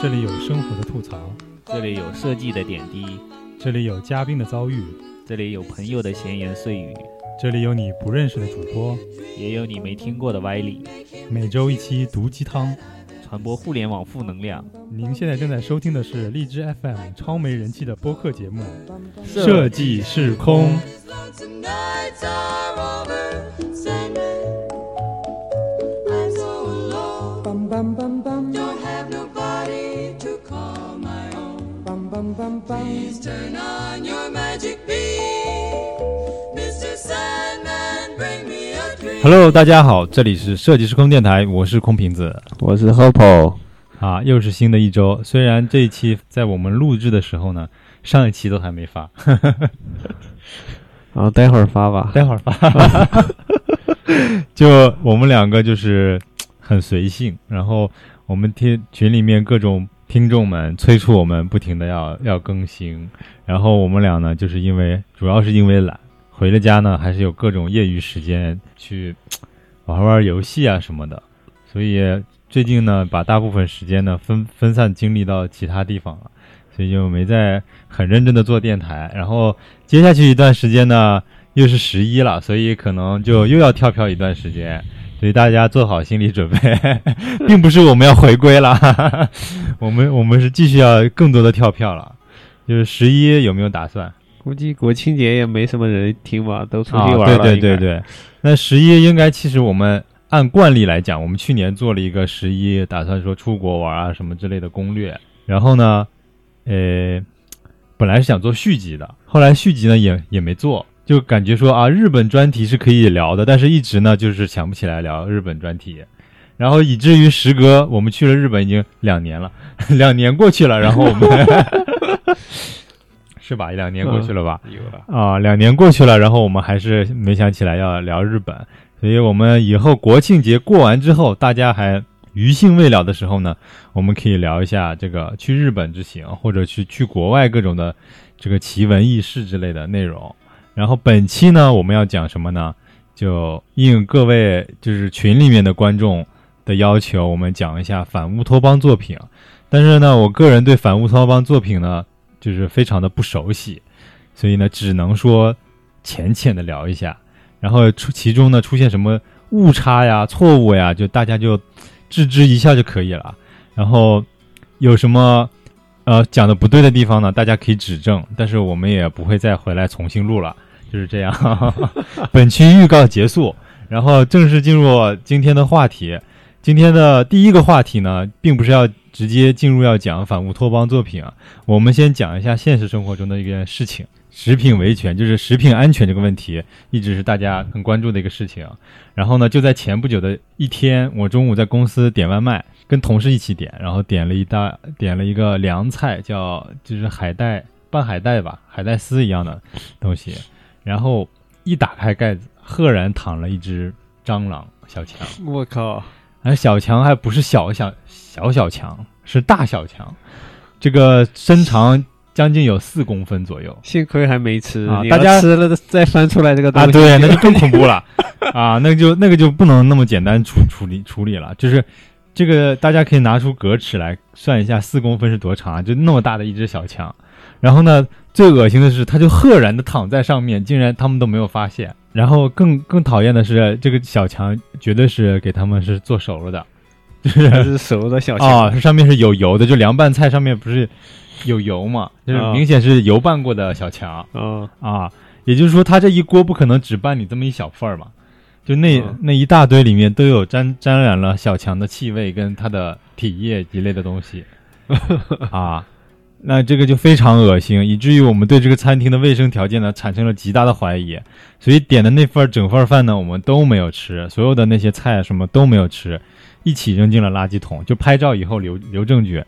这里有生活的吐槽，这里有设计的点滴，这里有嘉宾的遭遇，这里有朋友的闲言碎语，这里有你不认识的主播，也有你没听过的歪理。每周一期毒鸡汤，传播互联网负能量。您现在正在收听的是荔枝 FM 超没人气的播客节目《设计是空》。Hello，大家好，这里是设计师空电台，我是空瓶子，我是 Hopo，啊，又是新的一周。虽然这一期在我们录制的时候呢，上一期都还没发，然 后待会儿发吧，待会儿发。就我们两个就是很随性，然后我们听群里面各种。听众们催促我们不停的要要更新，然后我们俩呢，就是因为主要是因为懒，回了家呢，还是有各种业余时间去玩玩游戏啊什么的，所以最近呢，把大部分时间呢分分散精力到其他地方了，所以就没在很认真的做电台。然后接下去一段时间呢，又是十一了，所以可能就又要跳票一段时间。所以大家做好心理准备，并不是我们要回归了，我们我们是继续要更多的跳票了。就是十一有没有打算？估计国庆节也没什么人听吧，都出去玩了。对对对对，那十一应该其实我们按惯例来讲，我们去年做了一个十一，打算说出国玩啊什么之类的攻略。然后呢，呃，本来是想做续集的，后来续集呢也也没做。就感觉说啊，日本专题是可以聊的，但是一直呢就是想不起来聊日本专题，然后以至于时隔我们去了日本已经两年了，两年过去了，然后我们 是吧？两年过去了吧？啊，两年过去了，然后我们还是没想起来要聊日本，所以我们以后国庆节过完之后，大家还余兴未了的时候呢，我们可以聊一下这个去日本之行，或者去去国外各种的这个奇闻异事之类的内容。然后本期呢，我们要讲什么呢？就应各位就是群里面的观众的要求，我们讲一下反乌托邦作品。但是呢，我个人对反乌托邦作品呢，就是非常的不熟悉，所以呢，只能说浅浅的聊一下。然后出其中呢出现什么误差呀、错误呀，就大家就置之一笑就可以了。然后有什么？呃，讲的不对的地方呢，大家可以指正，但是我们也不会再回来重新录了。就是这样，本期预告结束，然后正式进入今天的话题。今天的第一个话题呢，并不是要直接进入要讲反乌托邦作品啊，我们先讲一下现实生活中的一件事情：食品维权，就是食品安全这个问题，一直是大家很关注的一个事情。然后呢，就在前不久的一天，我中午在公司点外卖，跟同事一起点，然后点了一大点了一个凉菜，叫就是海带拌海带吧，海带丝一样的东西。然后一打开盖子，赫然躺了一只蟑螂小强。我靠！而小强还不是小小小小强，是大小强。这个身长将近有四公分左右。幸亏还没吃啊！大家吃了再翻出来这个东西，啊，对，那就更恐怖了 啊！那就那个就不能那么简单处处理处理了。就是这个，大家可以拿出格尺来算一下，四公分是多长啊？就那么大的一只小强。然后呢？最恶心的是，他就赫然的躺在上面，竟然他们都没有发现。然后更更讨厌的是，这个小强绝对是给他们是做熟了的，就是熟的小强啊，上面是有油的，就凉拌菜上面不是有油嘛，就是明显是油拌过的小强。嗯啊，也就是说，他这一锅不可能只拌你这么一小份儿嘛，就那那一大堆里面都有沾沾染了小强的气味跟他的体液一类的东西 啊。那这个就非常恶心，以至于我们对这个餐厅的卫生条件呢产生了极大的怀疑，所以点的那份整份饭呢我们都没有吃，所有的那些菜什么都没有吃，一起扔进了垃圾桶，就拍照以后留留证据，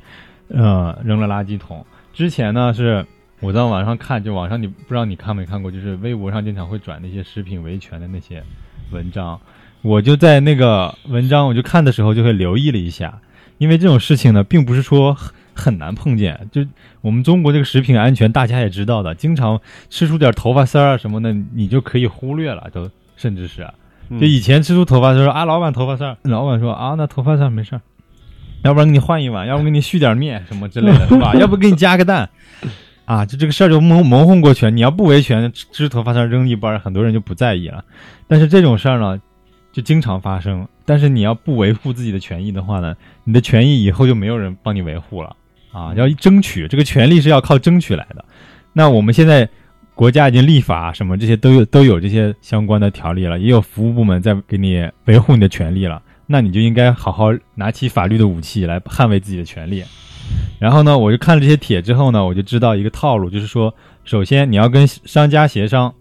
嗯，扔了垃圾桶。之前呢是我在网上看，就网上你不知道你看没看过，就是微博上经常会转那些食品维权的那些文章，我就在那个文章我就看的时候就会留意了一下，因为这种事情呢并不是说。很难碰见，就我们中国这个食品安全，大家也知道的，经常吃出点头发丝儿啊什么的，你就可以忽略了，都甚至是，嗯就以前吃出头发丝儿啊，老板头发丝儿，老板说啊，那头发丝儿没事儿，要不然给你换一碗，要不给你续点面什么之类的，是吧？要不给你加个蛋，啊，就这个事儿就蒙蒙混过去了。你要不维权，吃吃头发丝儿扔一半儿，很多人就不在意了。但是这种事儿呢，就经常发生。但是你要不维护自己的权益的话呢，你的权益以后就没有人帮你维护了啊！要争取这个权利是要靠争取来的。那我们现在国家已经立法什么这些都有都有这些相关的条例了，也有服务部门在给你维护你的权利了。那你就应该好好拿起法律的武器来捍卫自己的权利。然后呢，我就看了这些帖之后呢，我就知道一个套路，就是说，首先你要跟商家协商，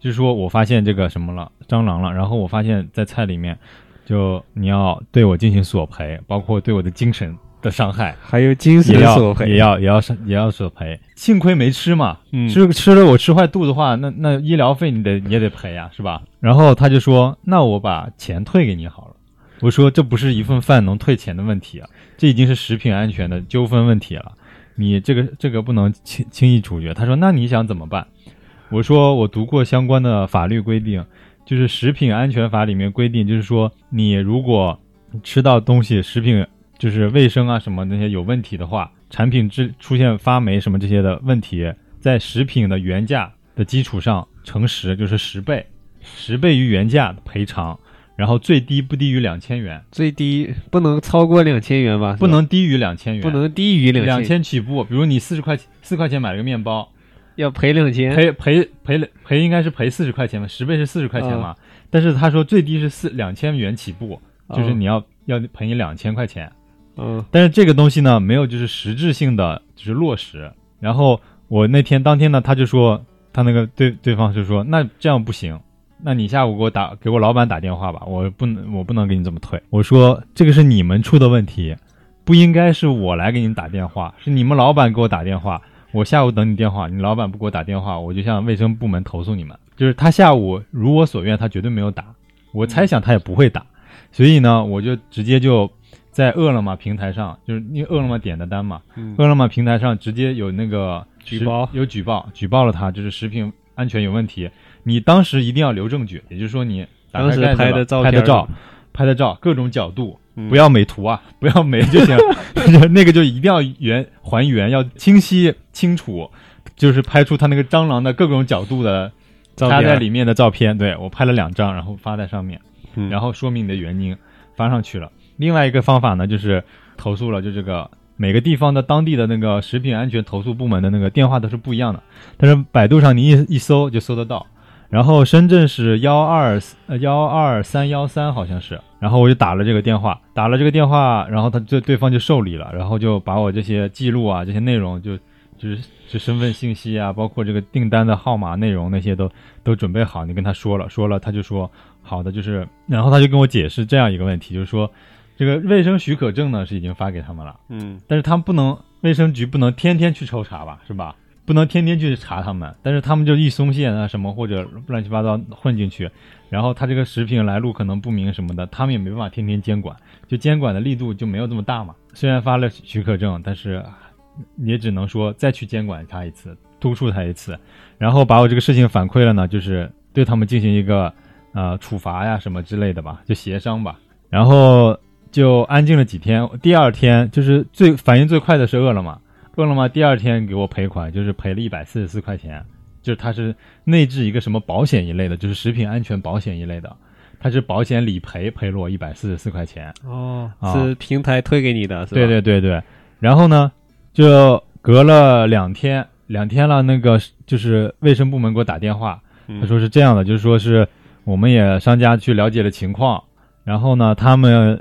就是说我发现这个什么了，蟑螂了，然后我发现在菜里面，就你要对我进行索赔，包括对我的精神的伤害，还有精神也要索赔，也要也要是也要索赔。幸亏没吃嘛，嗯吃吃了我吃坏肚子的话，那那医疗费你得你也得赔呀、是吧？然后他就说，那我把钱退给你好了。我说这不是一份饭能退钱的问题啊，这已经是食品安全的纠纷问题了，你这个这个不能轻轻易处决。他说那你想怎么办？我说我读过相关的法律规定，就是食品安全法里面规定，就是说你如果吃到东西食品就是卫生啊什么那些有问题的话，产品质出现发霉什么这些的问题，在食品的原价的基础上乘十，就是十倍，十倍于原价赔偿，然后最低不低于两千元，最低不能超过两千元吧？不能低于两千元，不能低于两两，千起步。比如你四十块四块钱买了个面包，要赔两千。赔赔赔赔应该是赔四十块钱吧，十倍是四十块钱嘛，但是他说最低是四两千元起步，就是哦你要、要赔你两千块钱。嗯但是这个东西呢，没有就是实质性的就是落实。然后我那天当天呢，他就说他那个对对方就说，那这样不行，那你下午给我打给我老板打电话吧，我不能我不能给你这么退。我说这个是你们出的问题，不应该是我来给你打电话，是你们老板给我打电话。我下午等你电话，你老板不给我打电话，我就向卫生部门投诉你们。就是他下午如我所愿，他绝对没有打，我猜想他也不会打，所以呢，我就直接就在饿了么平台上，就是因为饿了么点的单嘛，嗯饿了么平台上直接有那个举报有举报，举报了他，就是食品安全有问题。你当时一定要留证据，也就是说你当时拍的照拍的照片，拍的照，各种角度，嗯不要美图啊，不要美就行，那个就一定要原还原，要清晰清楚，就是拍出他那个蟑螂的各种角度的照片在里面的照片。对我拍了两张，然后发在上面。嗯然后说明你的原因，发上去了。另外一个方法呢，就是投诉了，就这个每个地方的当地的那个食品安全投诉部门的那个电话都是不一样的，但是百度上你一一搜就搜得到。然后深圳是幺二呃幺二三幺三好像是，然后我就打了这个电话，打了这个电话，然后他就对方就受理了，然后就把我这些记录啊这些内容就就是就身份信息啊，包括这个订单的号码内容那些都都准备好，你跟他说了，说了他就说好的，就是然后他就跟我解释这样一个问题，就是说这个卫生许可证呢是已经发给他们了，嗯但是他们不能卫生局不能天天去抽查吧，是吧？不能天天去查他们，但是他们就一松懈啊什么或者乱七八糟混进去，然后他这个食品来路可能不明什么的，他们也没办法天天监管，就监管的力度就没有这么大嘛。虽然发了许可证，但是也只能说再去监管他一次，督促他一次，然后把我这个事情反馈了呢，就是对他们进行一个呃处罚呀什么之类的吧，就协商吧。然后就安静了几天，第二天就是最反应最快的是饿了么，饿了么第二天给我赔款，就是赔了一百四十四块钱，就是它是内置一个什么保险一类的，就是食品安全保险一类的，它是保险理赔赔了我一百四十四块钱。哦，啊。是平台推给你的，是吧？对对对对，然后呢，就隔了两天，两天了，那个就是卫生部门给我打电话，嗯，他说是这样的，就是说是我们也商家去了解了情况，然后呢，他们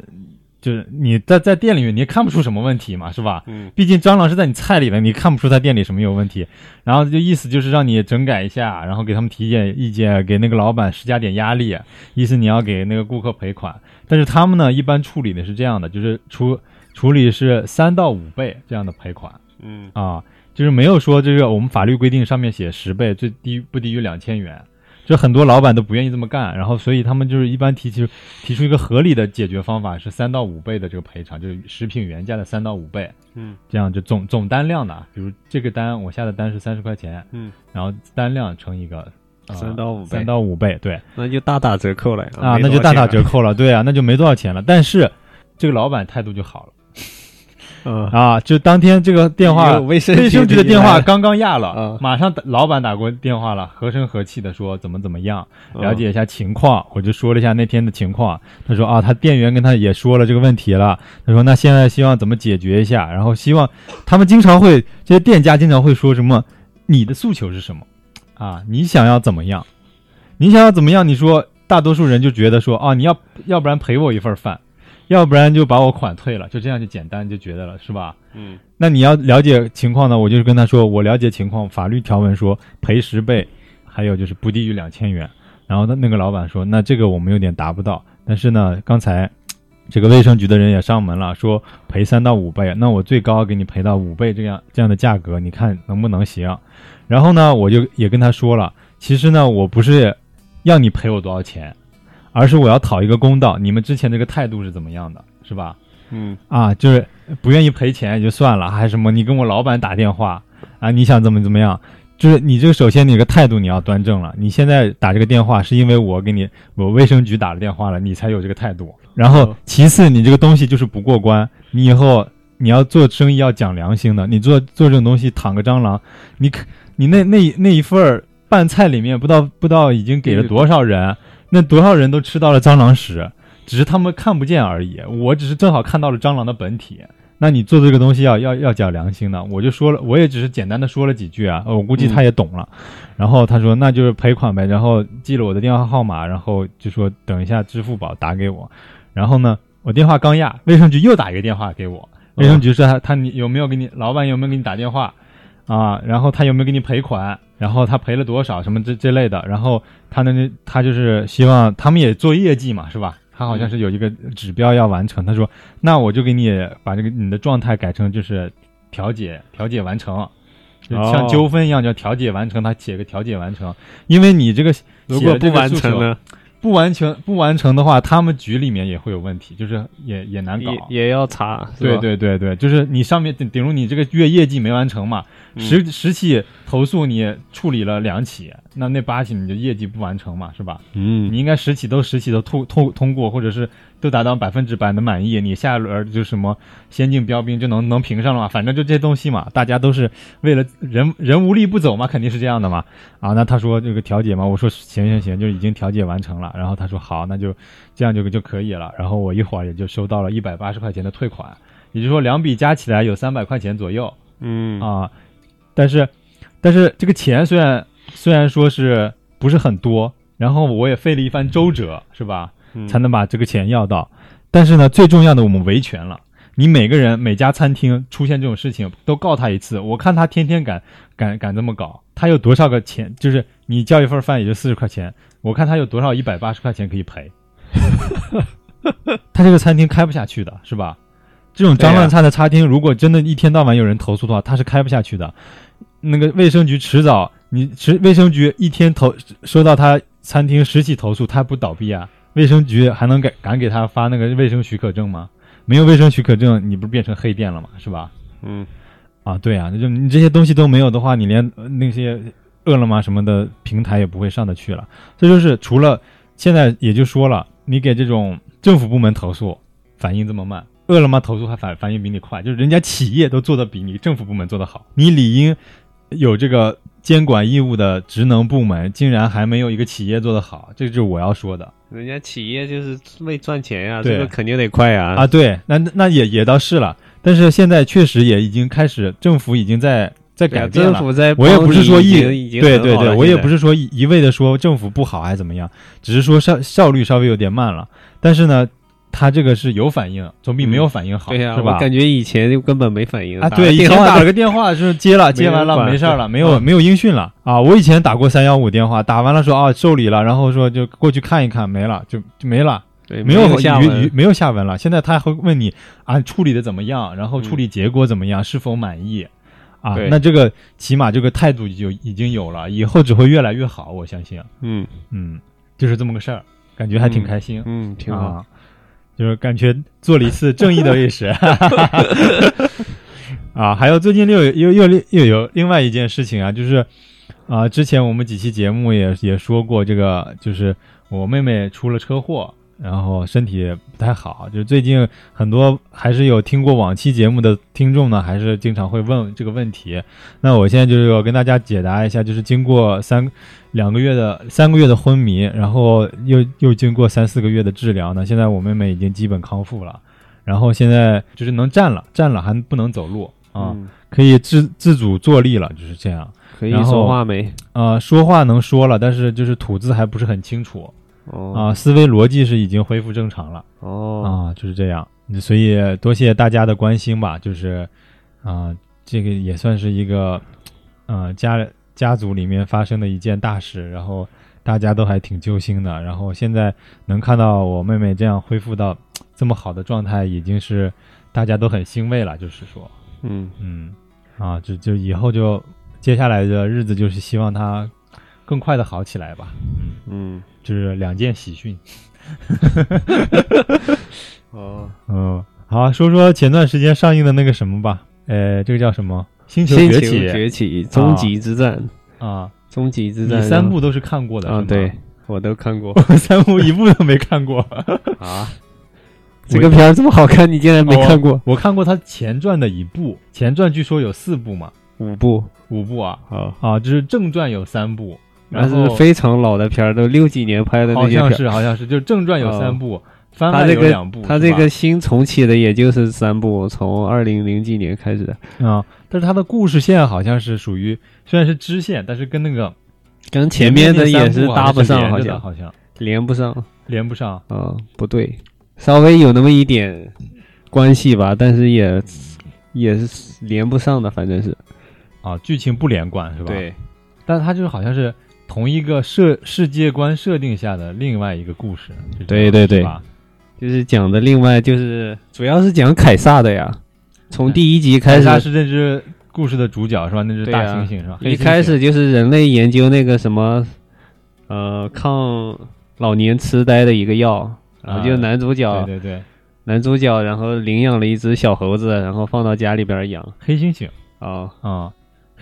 就是你在在店里面你也看不出什么问题嘛，是吧？嗯毕竟蟑螂是在你菜里的，你看不出他店里什么有问题。然后就意思就是让你整改一下，然后给他们提点意见，给那个老板施加点压力，意思你要给那个顾客赔款。但是他们呢，一般处理的是这样的，就是处处理是三到五倍这样的赔款嗯啊，就是没有说这个我们法律规定上面写十倍，最低不低于两千元。就很多老板都不愿意这么干，然后所以他们就是一般提出提出一个合理的解决方法是三到五倍的这个赔偿，就是食品原价的三到五倍，嗯这样就总总单量的，比如这个单我下的单是三十块钱，嗯，然后单量乘一个啊三到五倍三到五倍，对那就大打折扣了呀啊，那就大打折。扣了，对啊，那就没多少钱了。但是这个老板态度就好了嗯，啊，就当天这个电话有卫生卫生局的电话刚刚刚压了啊，马上老板打过电话了，和声和气的说怎么怎么样，嗯了解一下情况。我就说了一下那天的情况，他说啊，他店员跟他也说了这个问题了，他说那现在希望怎么解决一下，然后希望他们经常会这些店家经常会说什么，你的诉求是什么啊？你想要怎么样？你想要怎么样？你说大多数人就觉得说啊，你要要不然赔我一份饭，要不然就把我款退了，就这样就简单就觉得了，是吧？嗯那你要了解情况呢，我就是跟他说，我了解情况，法律条文说赔十倍，还有就是不低于两千元。然后那那个老板说，那这个我们有点达不到，但是呢，刚才这个卫生局的人也上门了，说赔三到五倍，那我最高给你赔到五倍这样这样的价格，你看能不能行？然后呢，我就也跟他说了，其实呢，我不是要你赔我多少钱，而是我要讨一个公道，你们之前这个态度是怎么样的，是吧？嗯啊，就是不愿意赔钱也就算了，还什么你跟我老板打电话啊，你想怎么怎么样？就是你这个首先你这个态度你要端正了。你现在打这个电话是因为我给你我卫生局打了电话了，你才有这个态度。然后嗯其次你这个东西就是不过关，你以后你要做生意要讲良心的，你做做这种东西躺个蟑螂，你可你那那那一份儿拌菜里面不知道不知道已经给了多少人，那多少人都吃到了蟑螂屎。只是他们看不见而已。我只是正好看到了蟑螂的本体。那你做这个东西要要要讲良心的。我就说了，我也只是简单的说了几句啊，呃我估计他也懂了。然后他说那就是赔款呗，然后记了我的电话号码，然后就说等一下支付宝打给我。然后呢，我电话刚压，卫生局又打一个电话给我，卫生局说他他你有没有给你老板有没有给你打电话啊？然后他有没有给你赔款？然后他赔了多少什么这这类的？然后他那他就是希望他们也做业绩嘛，是吧？他好像是有一个指标要完成，他说：“那我就给你把这个你的状态改成就是调解，调解完成，就像哦纠纷一样叫调解完成。他写个调解完成，因为你这个如果不完成呢，不完全不完成的话，他们局里面也会有问题，就是也也难搞。也也要查。对，对对对，就是你上面顶顶住你这个月业绩没完成嘛，嗯十十起投诉你处理了两起，那那八起你就业绩不完成嘛，是吧？嗯你应该十起都十起都通通通过，或者是都达到百分之百的满意，你下一轮就什么先进标兵就能能评上了嘛。反正就这些东西嘛，大家都是为了人人无利不走嘛，肯定是这样的嘛。啊，那他说这个调解嘛，我说行行行，就已经调解完成了。然后他说好，那就这样就就可以了。然后我一会儿也就收到了一百八十块钱的退款，也就是说两笔加起来有三百块钱左右。嗯啊，但是但是这个钱虽然虽然说是不是很多，然后我也费了一番周折，是吧？才能把这个钱要到。但是呢，最重要的我们维权了。你每个人每家餐厅出现这种事情都告他一次，我看他天天敢敢敢这么搞，他有多少个钱？就是你叫一份饭也就四十块钱，我看他有多少一百八十块钱可以赔。他这个餐厅开不下去的，是吧？这种脏乱差的餐厅，如果真的一天到晚有人投诉的话，他是开不下去的。那个卫生局迟早，你迟卫生局一天投收到他餐厅十起投诉，他不倒闭啊？卫生局还能给敢给他发那个卫生许可证吗？没有卫生许可证，你不是变成黑店了吗？是吧？嗯啊，对啊，那就你这些东西都没有的话，你连呃那些饿了么什么的平台也不会上得去了。这就是除了现在也就说了，你给这种政府部门投诉反应这么慢，饿了么投诉还反反应比你快，就是人家企业都做得比你政府部门做得好，你理应有这个监管义务的职能部门，竟然还没有一个企业做得好，这就是我要说的。人家企业就是为赚钱呀，对这个肯定得快呀。啊，对，那那也也倒是了，但是现在确实也已经开始，政府已经在在改变了。政府在我也不是说一对对对，我也不是说一一味的说政府不好还是怎么样，只是说效效率稍微有点慢了。但是呢，他这个是有反应，总比没有反应好，对呀，是吧？我感觉以前就根本没反应啊，对，以前打了个电话就是接了，接完了没事儿了，没有嗯没有音讯了啊。我以前打过三幺五电话，打完了说啊受理了，然后说就过去看一看，没了就就没了。对没有余余下文，没有下文了。现在他还会问你啊，处理的怎么样？然后处理结果怎么样？是否满意？啊，那这个起码这个态度就已经有了，以后只会越来越好，我相信。嗯嗯，就是这么个事儿，感觉还挺开心。嗯，挺好。啊，就是感觉做了一次正义的卫士。啊，还有最近又有又又又有另外一件事情啊，就是啊、之前我们几期节目也也说过，这个就是我妹妹出了车祸，然后身体不太好，就是最近很多还是有听过往期节目的听众呢，还是经常会问这个问题。那我现在就是要跟大家解答一下，就是经过三两个月的三个月的昏迷，然后又又经过三四个月的治疗呢，现在我妹妹已经基本康复了，然后现在就是能站了，站了还不能走路啊，嗯可以自自主坐立了，就是这样。可以说话没？呃，说话能说了，但是就是吐字还不是很清楚哦啊、思维逻辑是已经恢复正常了哦，啊、就是这样。所以多谢大家的关心吧，就是啊、这个也算是一个呃家家族里面发生的一件大事，然后大家都还挺揪心的。然后现在能看到我妹妹这样恢复到这么好的状态，已经是大家都很欣慰了。就是说，嗯嗯，啊，就就以后就接下来的日子，就是希望他更快的好起来吧。嗯，嗯就是两件喜讯。哦，嗯，好，说说前段时间上映的那个什么吧。呃，这个叫什么？星球崛起崛起，终极之战，啊，终极之你战，三部都是看过的啊，对，我都看过 三部一部都没看过。啊。这个片儿这么好看，你竟然没看过？我看过他前传的一部，前传据说有四部嘛，五部五部啊啊，啊，就是正传有三部，那然后是非常老的片儿，都六几年拍的那好像些片儿。是好像是，就正传有三部，番他这个外有两部，他这个新重启的也就是三部，从二零零几年开始的，啊、但是他的故事线好像是属于虽然是支线，但是跟那个跟前面的也是搭不上，好像好像连不上。连不上。啊，不对，稍微有那么一点关系吧，但是也也是连不上的，反正是啊，剧情不连贯是吧？。对，但他就是好像是同一个设世界观设定下的另外一个故事。对对对？就是讲的另外就是主要是讲凯撒的呀，从第一集开始。凯撒是这只故事的主角是吧？那只大猩猩是吧？一开始就是人类研究那个什么，呃，抗老年痴呆的一个药，然后就啊男主角，对对对，男主角然后领养了一只小猴子，然后放到家里边养。黑猩猩。啊，啊，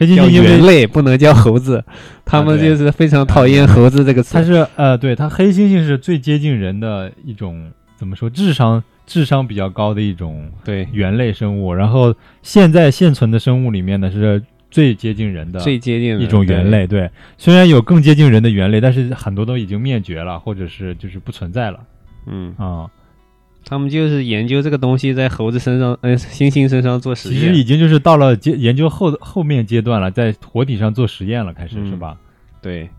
黑猩叫猩因为猿类，不能叫猴子，他们就是非常讨厌猴子这个词。它是呃，对它黑猩猩是最接近人的一种怎么说智商智商比较高的一种对。猿类生物，然后现在现存的生物里面呢是最接近人的最接近的一种猿，类。对，虽然有更接近人的猿类，但是很多都已经灭绝了，或者是就是不存在了。嗯，啊、他们就是研究这个东西在猴子身上，呃，猩猩身上做实验其实。已经就是到了阶研究后后面阶段了，在活体上做实验了，开始、嗯是吧？对，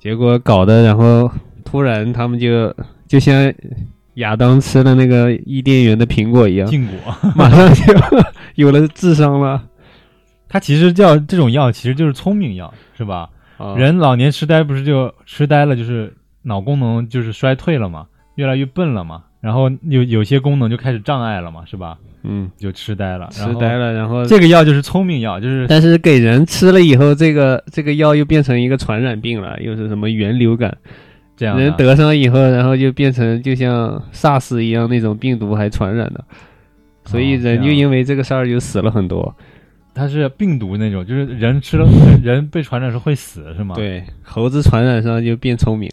结果搞的，然后突然他们就就像亚当吃了那个伊甸园的苹果一样，禁果，马上就 有了智商了。它其实叫这种药，其实就是聪明药，是吧？啊人老年痴呆不是就痴呆了，就是脑功能就是衰退了嘛，越来越笨了嘛，然后有有些功能就开始障碍了嘛，是吧？嗯，就痴呆了，痴呆了。然后这个药就是聪明药，就是但是给人吃了以后，这个这个药又变成一个传染病了，又是什么源流感，这样的。人得上以后，然后就变成就像 SARS 一样那种病毒还传染的，所以人就因为这个事儿就死了很多。它是病毒那种，就是人吃了人 人被传染是会死，是吗？。对，猴子传染上就变聪明，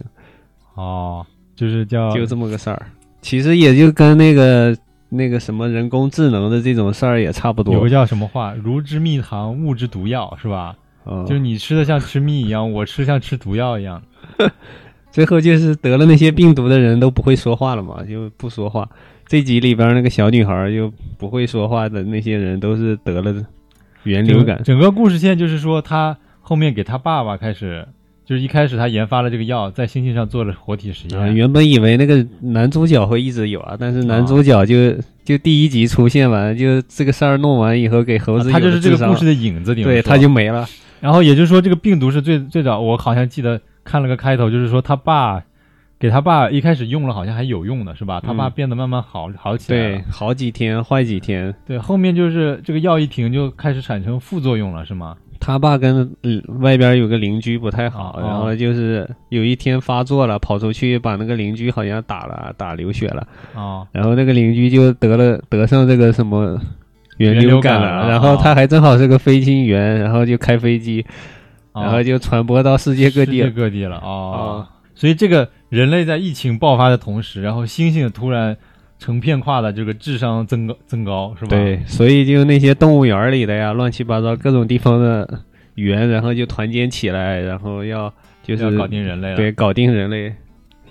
哦，就是叫就这么个事儿。其实也就跟那个那个什么人工智能的这种事儿也差不多有个。叫什么话，如之蜜糖，物之毒药，是吧？嗯就是你吃的像吃蜜一样，我吃像吃毒药一样。最后就是得了那些病毒的人都不会说话了嘛，就不说话。这集里边那个小女孩就不会说话的那些人都是得了原流感整。整个故事线就是说，他后面给他爸爸开始，就是一开始他研发了这个药，在猩猩上做了活体实啊，验。原本以为那个男主角会一直有啊，但是男主角就、就第一集出现完，就这个事儿弄完以后给猴子、啊他就是这个故事，的影子，对，他就没了。然后也就是说，这个病毒是最最早，我好像记得看了个开头，就是说他爸给他爸一开始用了，好像还有用的是吧？他爸嗯变得慢慢好好起来了。对，好几天坏几天，对，后面就是这个药一停就开始产生副作用了，是吗？他爸跟、嗯外边有个邻居不太好，哦。然后就是有一天发作了，跑出去把那个邻居好像打了，打流血了，啊、然后那个邻居就得了得上这个什么原原流流感了，感了然后哦他还正好是个飞行员，然后就开飞机，啊然后就传播到世界各世界地。各地了哦。啊所以这个人类在疫情爆发的同时，然后猩猩突然成片化的这个智商增高增高，是吧？对，所以就那些动物园里的呀，乱七八糟各种地方的猿，然后就团结起来，然后要就是要搞定人类了。对搞定人类。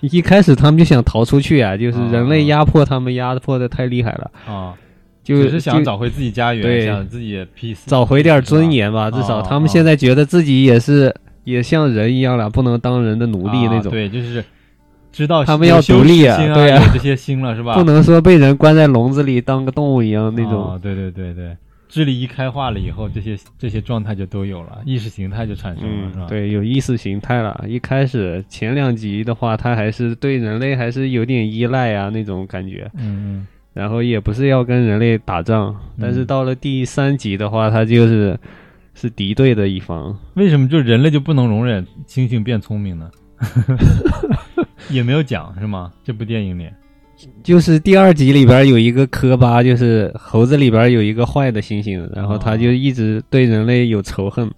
一开始他们就想逃出去啊，就是人类压迫他们，压迫的太厉害了，啊，就只是想找回自己家园，对想自己 peace，找回点尊严吧。至少哦他们现在觉得自己也是也像人一样了，不能当人的奴隶那种，啊对，就是知道他们要独立啊啊，对啊这些心了是吧？不能说被人关在笼子里当个动物一样那种。啊对对对对，智力一开化了以后，这些这些状态就都有了，意识形态就产生了，是吧？嗯，，对，有意识形态了。一开始前两集的话，他还是对人类还是有点依赖啊那种感觉，嗯然后也不是要跟人类打仗，但是嗯到了第三集的话，他就是是敌对的一方。嗯，为什么就人类就不能容忍猩猩变聪明呢？也没有讲是吗？这部电影里。就是第二集里边有一个科巴，就是猴子里边有一个坏的猩猩，然后他就一直对人类有仇恨，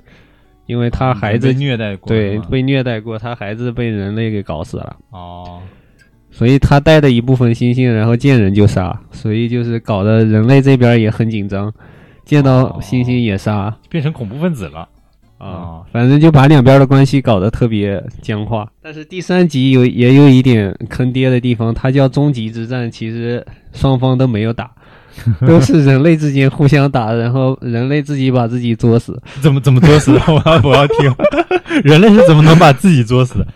因为他孩子被虐待过，对被虐待过，他孩子被人类给搞死了。哦，所以他带的一部分猩猩，然后见人就杀，所以就是搞得人类这边也很紧张，见到哦。猩猩也杀。变成恐怖分子了啊啊，反正就把两边的关系搞得特别僵化。但是第三集有也有一点坑爹的地方，它叫终极之战，其实双方都没有打，都是人类之间互相打，然后人类自己把自己作死。怎么怎么作死的？我要我要听，人类是怎么能把自己作死的？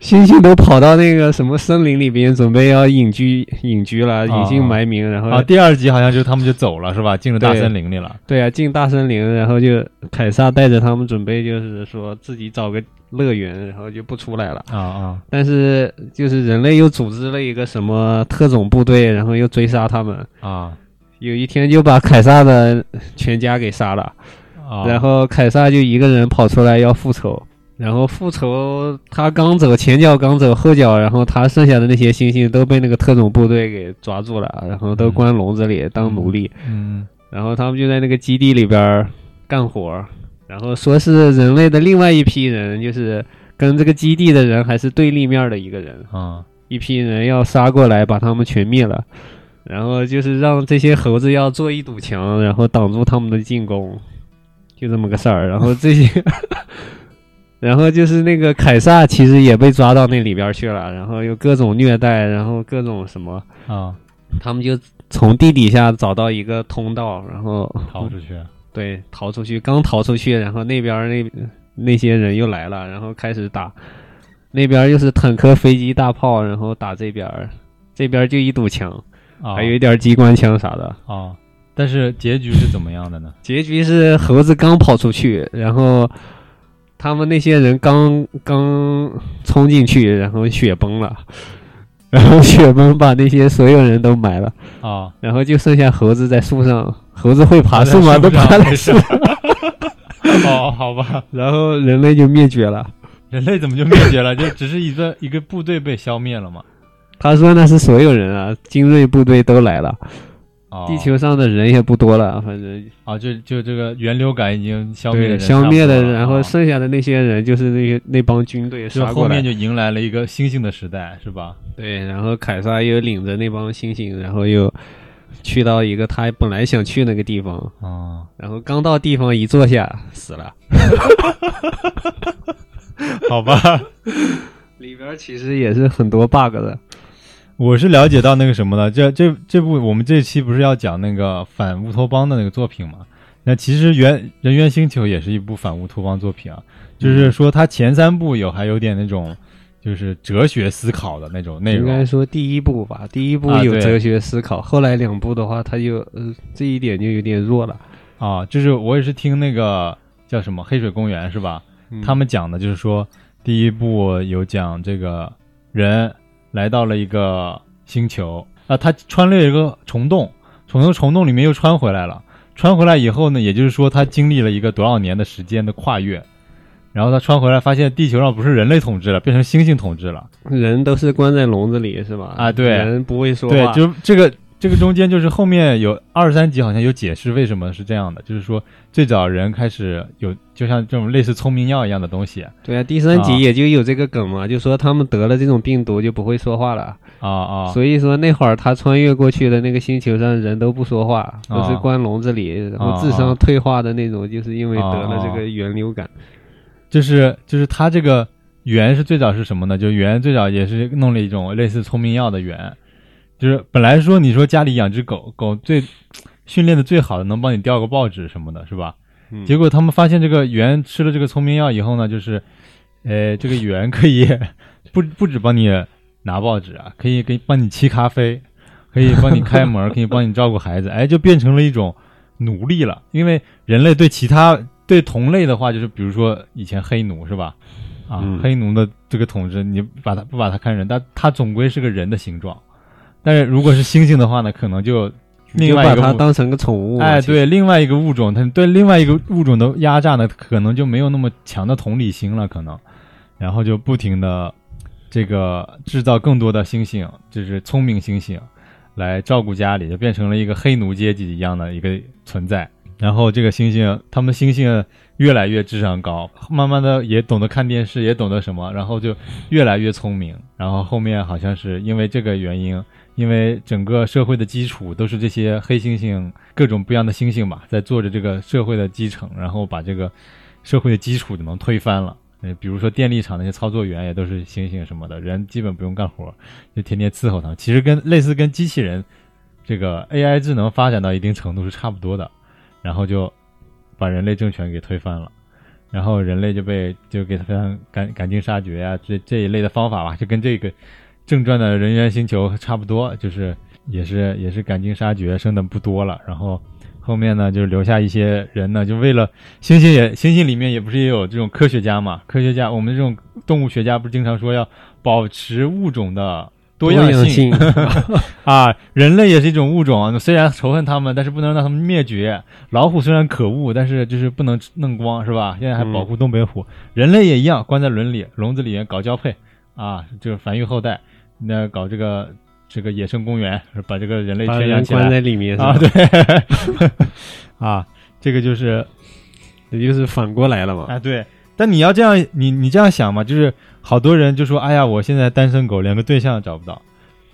猩猩都跑到那个什么森林里边，准备要隐居隐居了，啊隐姓埋名，然后啊，第二集好像就他们就走了是吧？进了大森林里了。对啊，进大森林，然后就凯撒带着他们准备，就是说自己找个乐园，然后就不出来了。啊啊但是就是人类又组织了一个什么特种部队，然后又追杀他们。啊有一天就把凯撒的全家给杀了，啊！然后凯撒就一个人跑出来要复仇。然后复仇，他刚走，前脚刚走，后脚，然后他剩下的那些猩猩都被那个特种部队给抓住了，然后都关笼子里当奴隶。嗯然后他们就在那个基地里边儿干活儿，然后说是人类的另外一批人，就是跟这个基地的人还是对立面的一个人，啊一批人要杀过来把他们全灭了，然后就是让这些猴子要做一堵墙，然后挡住他们的进攻，就这么个事儿。然后这些，然后就是那个凯撒其实也被抓到那里边儿去了，然后又各种虐待，然后各种什么，啊，他们就从地底下找到一个通道，然后逃出去。对，逃出去，刚逃出去，然后那边儿那那些人又来了，然后开始打，那边儿又是坦克、飞机、大炮，然后打这边儿，这边儿就一堵墙，啊，还有一点机关枪啥的。啊，但是结局是怎么样的呢？结局是猴子刚跑出去，然后他们那些人刚刚冲进去，然后雪崩了，然后雪崩把那些所有人都埋了，啊，然后就剩下猴子在树上。猴子会爬树吗？都爬在树上。哦，好吧，然后人类就灭绝了。人类怎么就灭绝了？就只是一个一个部队被消灭了嘛？他说那是所有人啊，精锐部队都来了，哦，地球上的人也不多了，反正。啊，就就这个源流感已经消灭了消灭了然后啊剩下的那些人就是那些那帮军队就杀过来。后面就迎来了一个猩猩的时代，是吧？对，然后凯撒又领着那帮猩猩，然后又去到一个他本来想去那个地方，啊，然后刚到地方一坐下死了。好吧，里边其实也是很多 bug 的，我是了解到那个什么了，这这这部我们这期不是要讲那个反乌托邦的那个作品嘛？那其实原人猿星球也是一部反乌托邦作品啊，就是说它前三部有还有点那种就是哲学思考的那种内容应该说第一部吧，第一部有哲学思考，后来两部的话，它就呃这一点就有点弱了。啊，就是我也是听那个叫什么黑水公园是吧？嗯他们讲的就是说，第一部有讲这个人来到了一个星球啊，他穿越一个虫洞，从那个虫洞里面又穿回来了。穿回来以后呢，也就是说他经历了一个多少年的时间的跨越，然后他穿回来发现地球上不是人类统治了，变成猩猩统治了。人都是关在笼子里是吧？啊对人不会说对，话，就这个这个中间就是后面有二三集好像有解释为什么是这样的，就是说最早人开始有就像这种类似聪明药一样的东西。对啊，第三啊。集也就有这个梗嘛，就说他们得了这种病毒就不会说话了，啊啊，所以说那会儿他穿越过去的那个星球上人都不说话，都是啊关笼子里，然啊后智商退化的那种，就是因为啊得了这啊。个源流感。就是就是他这个猿是最早是什么呢？就猿最早也是弄了一种类似聪明药的猿，就是本来说你说家里养只狗狗最训练的最好的能帮你叼个报纸什么的，是吧？嗯结果他们发现这个猿吃了这个聪明药以后呢，就是，呃，这个猿可以 不不止帮你拿报纸啊，可以给帮你沏咖啡，可以帮你开门，可以帮你照顾孩子，哎，就变成了一种奴隶了。因为人类对其他对同类的话，就是比如说以前黑奴是吧？啊，嗯黑奴的这个统治，你把它不把它看人，但它总归是个人的形状。但是如果是猩猩的话呢，可能就另外把外一个物它当成个宠物。哎，对，另外一个物种，它对另外一个物种的压榨呢，可能就没有那么强的同理心了，可能，然后就不停的这个制造更多的猩猩，就是聪明猩猩，来照顾家里，就变成了一个黑奴阶级一样的一个存在。然后这个猩猩，他们猩猩越来越智商高，慢慢的也懂得看电视，也懂得什么，然后就越来越聪明。然后后面好像是因为这个原因，因为整个社会的基础都是这些黑猩猩各种不一样的猩猩吧，在做着这个社会的基层，然后把这个社会的基础就能推翻了。呃，比如说电力厂那些操作员也都是猩猩什么的，人基本不用干活，就天天伺候他们。其实跟类似跟机器人这个 AI 智能发展到一定程度是差不多的，然后就把人类政权给推翻了。然后人类就被就给他非常赶赶尽杀绝啊，这这一类的方法吧，就跟这个正传的人猿星球差不多，就是也是也是赶尽杀绝，剩的不多了。然后后面呢，就是留下一些人呢，就为了猩猩也猩猩里面也不是也有这种科学家嘛？科学家，我们这种动物学家不是经常说要保持物种的多样样性 啊，人类也是一种物种啊，虽然仇恨他们，但是不能让他们灭绝。老虎虽然可恶，但是就是不能弄光，是吧？现在还保护东北虎，人类也一样，关在笼里，笼子里面搞交配啊，就是繁育后代，那搞这个这个野生公园，把这个人类圈养起来关在里面啊，对，啊，这个就是也就是反过来了嘛。啊，对。但你要这样，你你这样想嘛，就是好多人就说，哎呀，我现在单身狗，连个对象找不到。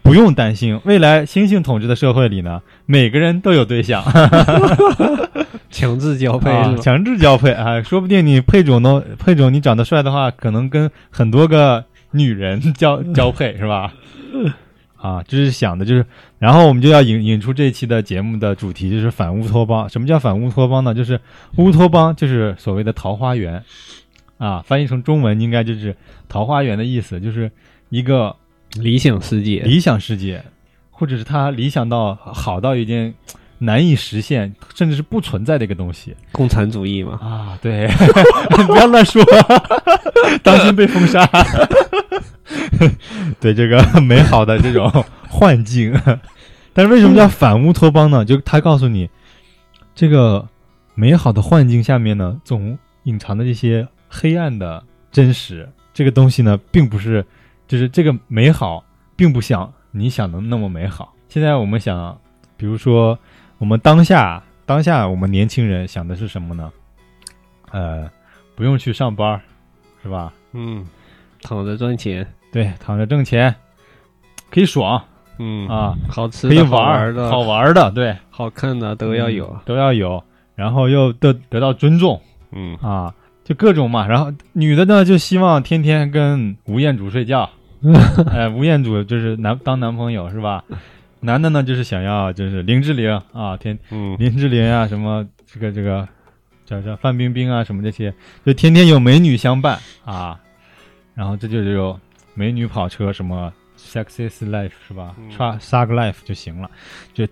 不用担心，未来猩猩统治的社会里呢，每个人都有对象，强制交配啊？强制交配啊，说不定你配种呢，配种你长得帅的话，可能跟很多个女人交交配是吧？啊，就是想的，就是，然后我们就要引引出这一期的节目的主题，就是反乌托邦。什么叫反乌托邦呢？就是乌托邦就是所谓的桃花源，啊，翻译成中文应该就是桃花源的意思，就是一个理想世界，理想世界，或者是他理想到好到一件难以实现，甚至是不存在的一个东西共产主义嘛。啊！对，不要乱说，当心被封杀。对这个美好的这种幻境，但是为什么叫反乌托邦呢？就他告诉你，这个美好的幻境下面呢，总隐藏着一些黑暗的真实。这个东西呢，并不是，就是这个美好，并不像你想的那么美好。现在我们想，比如说我们当下，当下我们年轻人想的是什么呢？呃，不用去上班，是吧？嗯，躺着赚钱，对，躺着挣钱，可以爽嗯啊，好吃的、好可以玩的、好玩的，对，好看的都要有嗯。都要有，然后又得得到尊重嗯，啊，就各种嘛。然后女的呢，就希望天天跟吴彦祖睡觉，哎，吴彦祖就是男当男朋友是吧？男的呢，就是想要就是林志玲啊，天嗯，林志玲啊，什么这个这个叫叫范冰冰啊，什么这些，就天天有美女相伴啊，然后这就有美女跑车什么 sexy life 是吧嗯？tra sag life 就行了，就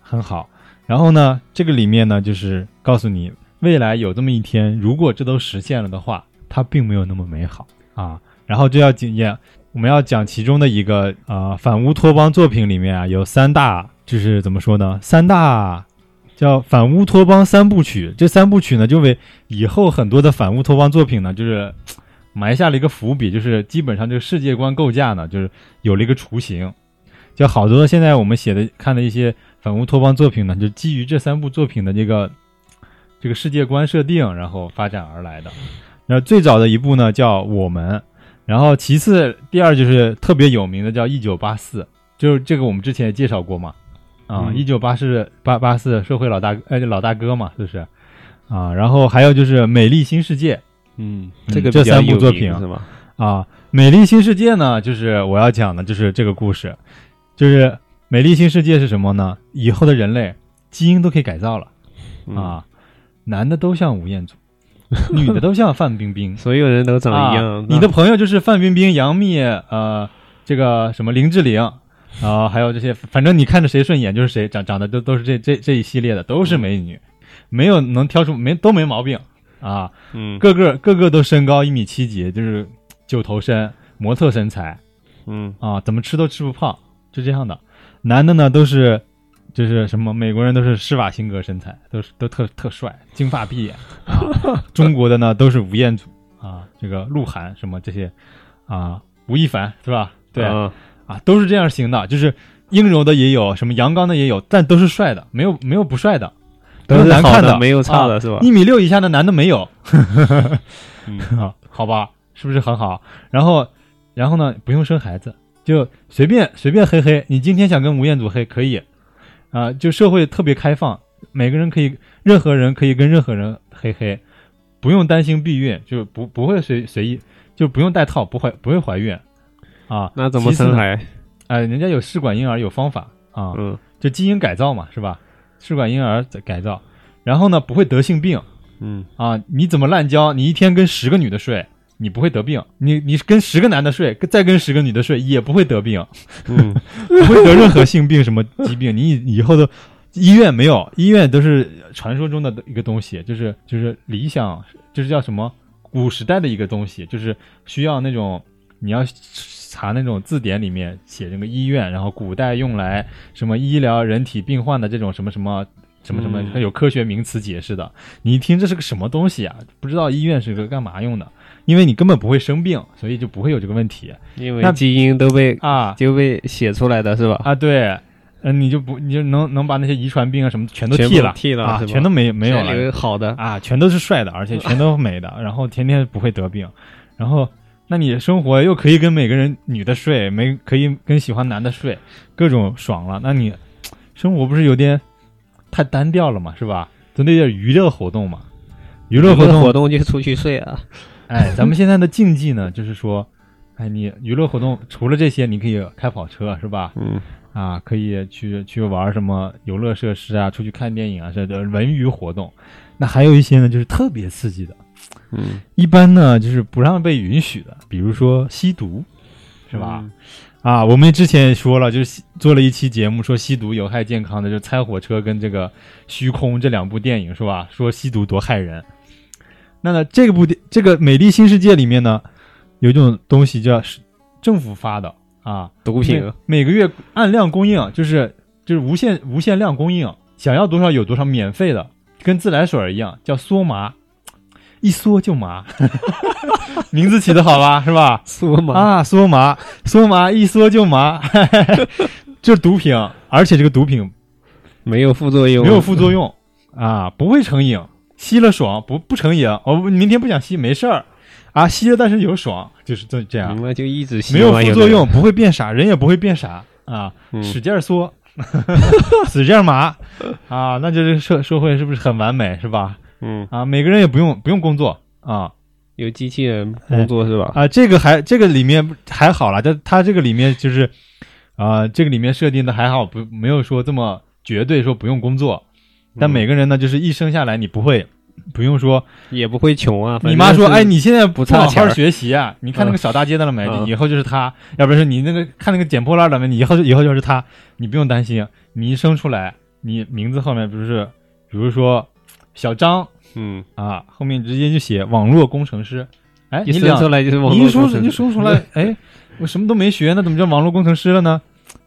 很好。然后呢，这个里面呢，就是告诉你，未来有这么一天，如果这都实现了的话，它并没有那么美好啊。然后就要检验，我们要讲其中的一个啊、呃反乌托邦作品里面啊，有三大，就是怎么说呢？三大叫反乌托邦三部曲。这三部曲呢，就为以后很多的反乌托邦作品呢，就是埋下了一个伏笔，就是基本上这个世界观构架呢，就是有了一个雏形。就好多现在我们写的看的一些反乌托邦作品呢，就基于这三部作品的这个这个世界观设定，然后发展而来的。那最早的一部呢叫《我们》，然后其次第二就是特别有名的叫《一九八四》，就是这个我们之前也介绍过嘛。啊，嗯一九八四八八四社会老大呃老大哥嘛，是不是？啊，然后还有就是《美丽新世界》。嗯，嗯这这个这三部作品是吗？啊，《美丽新世界》呢，就是我要讲的，就是这个故事，就是《美丽新世界》是什么呢？以后的人类基因都可以改造了、嗯，啊，男的都像吴彦祖，女的都像范冰冰所有人都长啊一样。你的朋友就是范冰冰、杨幂，呃，这个什么林志玲。啊、还有这些，反正你看着谁顺眼就是谁，长长得都都是这这这一系列的，都是美女，没有能挑出没都没毛病啊。嗯个个个个都身高一米七几，就是九头身，模特身材嗯啊，怎么吃都吃不胖，就这样的。男的呢都是，就是什么美国人都是施瓦辛格身材，都是都特特帅，金发碧眼啊。中国的呢都是吴彦祖啊，这个鹿晗什么这些啊，吴亦凡是吧？对啊啊都是这样型的，就是阴柔的也有，什么阳刚的也有，但都是帅的，没有没有不帅的，都是好难看的没有差的啊是吧一米六以下的男的没有。嗯 啊，好吧，是不是很好？然后，然后呢，不用生孩子，就随便随便黑黑。你今天想跟吴彦祖黑可以，啊、就社会特别开放，每个人可以，任何人可以跟任何人嘿嘿，不用担心避孕，就不不会随随意，就不用带套，不怀不会怀孕，啊，那怎么？生孩？哎、人家有试管婴儿有方法啊，嗯就基因改造嘛，是吧？试管婴儿改造，然后呢，不会得性病。嗯啊，你怎么滥交？你一天跟十个女的睡，你不会得病；你你跟十个男的睡，跟再跟十个女的睡，也不会得病，嗯 不会得任何性病什么疾病。你以以后的医院没有，医院都是传说中的一个东西，就是就是理想，就是叫什么古时代的一个东西，就是需要那种你要查那种字典里面写那个医院，然后古代用来什么医疗人体病患的这种什么什么。什么什么它有科学名词解释的，你一听这是个什么东西啊？不知道医院是个干嘛用的，因为你根本不会生病，所以就不会有这个问题那因为基因都被啊就被写出来的是吧？啊！对，嗯、你就不你就能能把那些遗传病啊什么全都剃了，啊，剃了啊全都没没有了好的，啊，全都是帅的，而且全都美的，然后天天不会得病，然后那你生活又可以跟每个人女的睡，没可以跟喜欢男的睡，各种爽了，那你生活不是有点太单调了嘛，是吧？总得有点娱乐活动嘛，娱乐活动活动就出去睡啊。哎，咱们现在的竞技呢，就是说，哎，你娱乐活动除了这些，你可以开跑车是吧？嗯啊，可以去去玩什么游乐设施啊，出去看电影啊，这的文娱活动。那还有一些呢，就是特别刺激的，嗯，一般呢就是不让被允许的，比如说吸毒，是吧？嗯？啊，我们之前也说了，就是做了一期节目，说吸毒有害健康的，就是《猜火车》跟这个《虚空》这两部电影是吧？说吸毒多害人。那呢，这个部电这个《美丽新世界》里面呢，有一种东西叫是政府发的啊，毒品。每每个月按量供应，就是就是无限无限量供应，想要多少有多少，免费的，跟自来水儿一样，叫缩麻，一缩就麻，名字起的好吧，是吧？缩麻，啊，缩麻，缩麻，一缩就麻，这是毒品，而且这个毒品没有副作用，没有副作用。啊，不会成瘾，吸了爽，不不成瘾。我、明天不想吸没事儿啊，吸了但是有爽，就是这这样就一直吸没有副作用，，不会变傻，人也不会变傻啊，嗯使劲儿缩，使劲儿麻啊，那就是社社会是不是很完美是吧？嗯，啊，每个人也不用不用工作啊。有机器人工作是吧？啊，这个还这个里面还好了，这它这个里面就是，啊、这个里面设定的还好，不没有说这么绝对说不用工作，但嗯每个人呢，就是一生下来你不会，不用说，也不会穷啊。你妈说，哎，你现在不不好好学习啊，你看那个扫大街的了没？嗯。你以后就是他，要不然说你那个看那个捡破烂的没？你以后以后就是他，你不用担心，你一生出来，你名字后面不是，比如说小张嗯，啊，后面直接就写网络工程师，哎，你生出来就是网络工程师。你说出来，哎，我什么都没学，那怎么叫网络工程师了呢？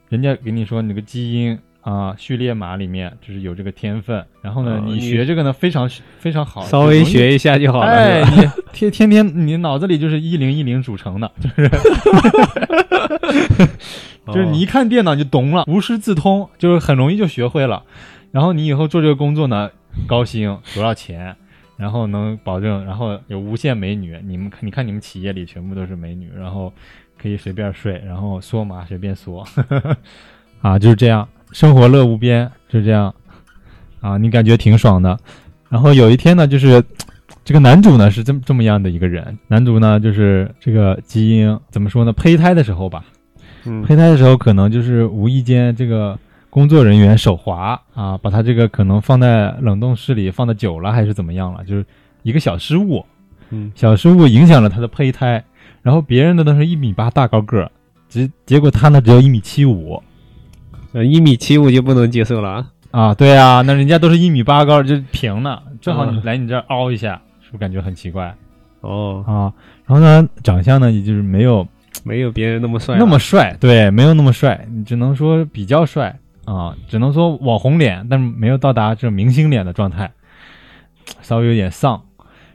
人家给你说你个基因啊、序列码里面就是有这个天分，然后呢，你哦你学这个呢非常非常好，稍微。学一下就好了。哎，你天天天你脑子里就是一零一零组成的，就是 就是你一看电脑就懂了，无师自通，就是很容易就学会了。然后你以后做这个工作呢，高薪多少钱，然后能保证，然后有无限美女，你们看，你看你们企业里全部都是美女，然后可以随便睡，然后缩麻随便缩，啊，就是这样，生活乐无边，就这样，啊，你感觉挺爽的。然后有一天呢，就是这个男主呢是这么这么样的一个人，男主呢就是这个基因怎么说呢？胚胎的时候吧，嗯。胚胎的时候可能就是无意间这个工作人员手滑啊，把他这个可能放在冷冻室里放的久了还是怎么样了，就是一个小失误，嗯，小失误影响了他的胚胎，然后别人的都是一米八大高个儿，结结果他呢只有一米七五呃一米七五就不能接受了啊。啊，对啊，那人家都是一米八高，就平的，正好你嗯来你这儿凹一下，是不是感觉很奇怪哦，啊？然后呢，长相呢也就是没有没有别人那么帅啊，那么帅，对，没有那么帅，你只能说比较帅啊，只能说网红脸，但是没有到达这种明星脸的状态，稍微有点丧。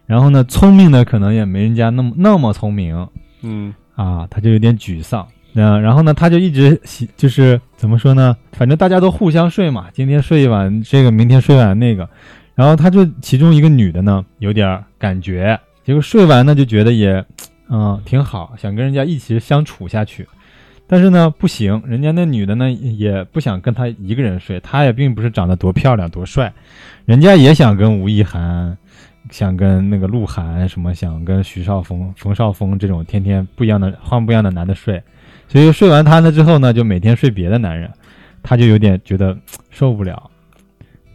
然后呢，聪明的可能也没人家那么那么聪明嗯啊，他就有点沮丧。嗯，然后呢，他就一直喜，就是怎么说呢？反正大家都互相睡嘛，今天睡一晚这个，明天睡一晚那个。然后他就其中一个女的呢，有点感觉，结果睡完呢就觉得也，嗯，挺好，想跟人家一起相处下去。但是呢，不行，人家那女的呢也不想跟他一个人睡，她也并不是长得多漂亮多帅，人家也想跟吴亦涵，想跟那个鹿晗什么，想跟徐少峰、冯绍峰这种天天不一样的换不一样的男的睡，所以睡完他呢之后呢，就每天睡别的男人，他就有点觉得 受不了，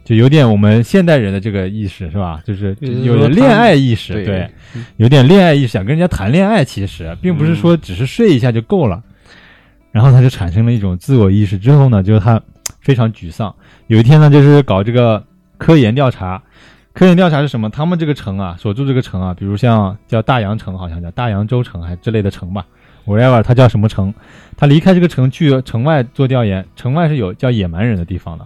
就有点我们现代人的这个意识是吧？就是有点恋爱意识，对对，有点恋爱意识，想跟人家谈恋爱，其实并不是说只是睡一下就够了。然后他就产生了一种自我意识，之后呢，就是他非常沮丧。有一天呢，就是搞这个科研调查。科研调查是什么？他们这个城啊，所住这个城啊，比如像叫大洋城，好像叫大洋洲城，还之类的城吧，whatever，它叫什么城？他离开这个城去城外做调研，城外是有叫野蛮人的地方的。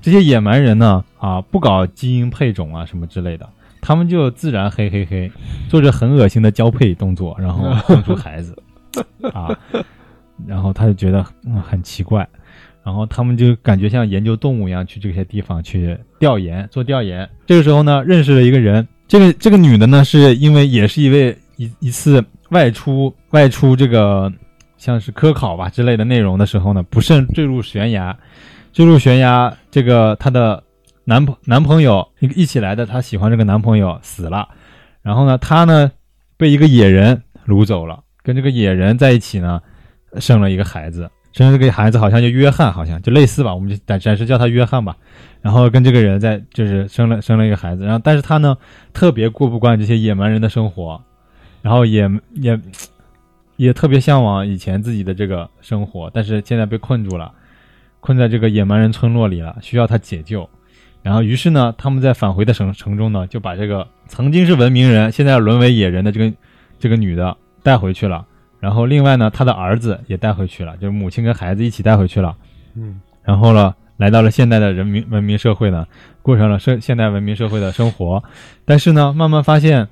这些野蛮人呢，啊，不搞基因配种啊什么之类的，他们就自然嘿嘿嘿，做着很恶心的交配动作，然后生出孩子，啊，然后他就觉得、嗯、很奇怪，然后他们就感觉像研究动物一样去这些地方去调研做调研。这个时候呢，认识了一个人，这个这个女的呢，是因为也是一位一一次外出外出这个像是科考吧之类的内容的时候呢，不慎坠入悬崖，坠入悬崖，这个她的男朋男朋友一一起来的，她喜欢这个男朋友死了，然后呢，她呢被一个野人掳走了，跟这个野人在一起呢，生了一个孩子，生了这个孩子好像叫约翰，好像就类似吧，我们就暂暂时叫他约翰吧。然后跟这个人在就是生了生了一个孩子，然后但是他呢特别过不惯这些野蛮人的生活，然后也也也特别向往以前自己的这个生活，但是现在被困住了，困在这个野蛮人村落里了，需要他解救。然后于是呢，他们在返回的城城中呢，就把这个曾经是文明人，现在沦为野人的这个这个女的带回去了。然后另外呢，他的儿子也带回去了，就是母亲跟孩子一起带回去了。嗯然后呢，来到了现代的人民文明社会呢，过上了现现代文明社会的生活。但是呢，慢慢发现，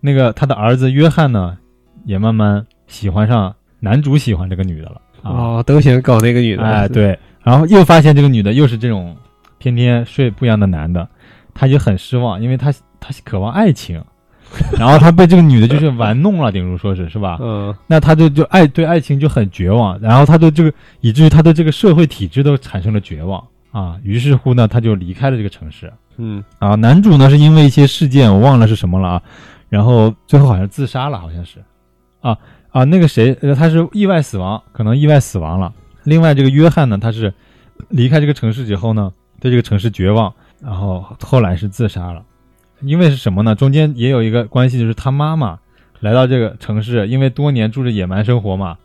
那个他的儿子约翰呢，也慢慢喜欢上男主喜欢这个女的了啊。哦，都想搞那个女的，哎，，对，然后又发现这个女的又是这种天天睡不一样的男的，他就很失望，因为他他渴望爱情，然后他被这个女的就是玩弄了，顶如说是是吧？嗯那他就就爱对爱情就很绝望，然后他对这个以至于他对这个社会体制都产生了绝望啊。于是乎呢，他就离开了这个城市嗯啊。男主呢是因为一些事件，我忘了是什么了啊，然后最后好像自杀了，好像是啊啊那个谁，呃他是意外死亡，可能意外死亡了。另外这个约翰呢，他是离开这个城市以后呢，对这个城市绝望，然后后来是自杀了。因为是什么呢？中间也有一个关系，就是他妈妈来到这个城市，因为多年住着野蛮生活嘛，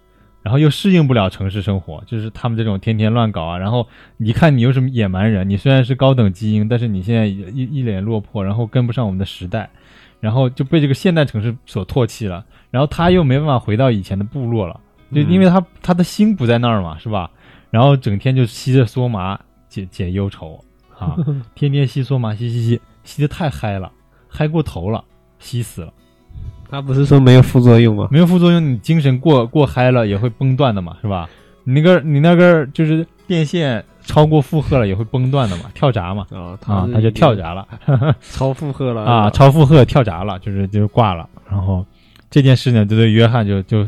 然后又适应不了城市生活，就是他们这种天天乱搞啊。然后你看你又是野蛮人，你虽然是高等基因，但是你现在一一脸落魄，然后跟不上我们的时代，然后就被这个现代城市所唾弃了。然后他又没办法回到以前的部落了，就因为他他的心不在那儿嘛，是吧？然后整天就吸着梭麻解解忧愁啊，天天吸梭麻，吸吸吸，吸的太嗨了，嗨过头了，吸死了。他不是说没有副作用吗？没有副作用，你精神过过嗨了也会崩断的嘛，是吧？你那个你那根就是电线超过负荷了也会崩断的嘛，跳闸嘛，啊，啊，是它就跳闸了 超负荷了啊，超负荷跳闸了，就是就挂了。然后这件事呢，就对约翰就就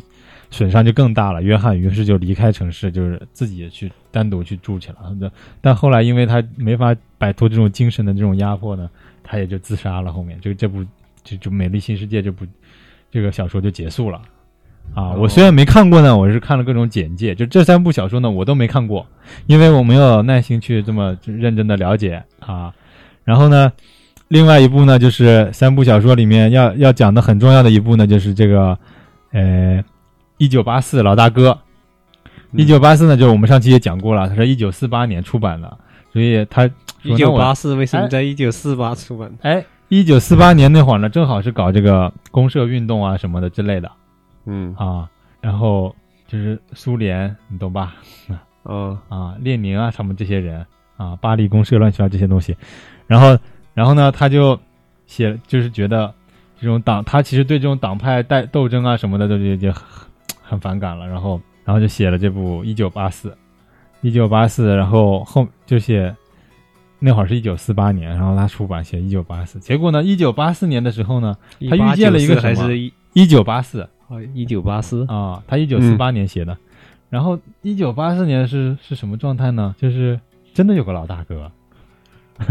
损伤就更大了。约翰于是就离开城市，就是自己去单独去住去了。但但后来因为他没法摆脱这种精神的这种压迫呢，他也就自杀了。后面就这部就就《美丽新世界》这部这个小说就结束了。啊，我虽然没看过呢，我是看了各种简介。就这三部小说呢，我都没看过，因为我没有耐心去这么认真的了解啊。然后呢，另外一部呢，就是三部小说里面要要讲的很重要的一部呢，就是这个，呃，一九八四老大哥。一九八四呢，就是我们上期也讲过了，它是一九四八年出版的，所以它一九八四，为什么哎在一九四八出版？哎，一九四八年那会儿呢，正好是搞这个公社运动啊什么的之类的。嗯。啊，然后就是苏联，你懂吧？哦 啊，列宁啊，他们这些人啊，巴黎公社乱七八糟这些东西，然后，然后呢，他就写，就是觉得这种党，他其实对这种党派带斗争啊什么的都就就很很反感了，然后，然后就写了这部《一九八四》，一九八四，然后后就写。那会儿是一九四八年，然后他出版写一九八四，结果呢，一九八四年的时候呢，他遇见了一个还什么一九八四，一九八四啊，他一九四八年写的，然后一九八四年是是什么状态呢？就是真的有个老大哥，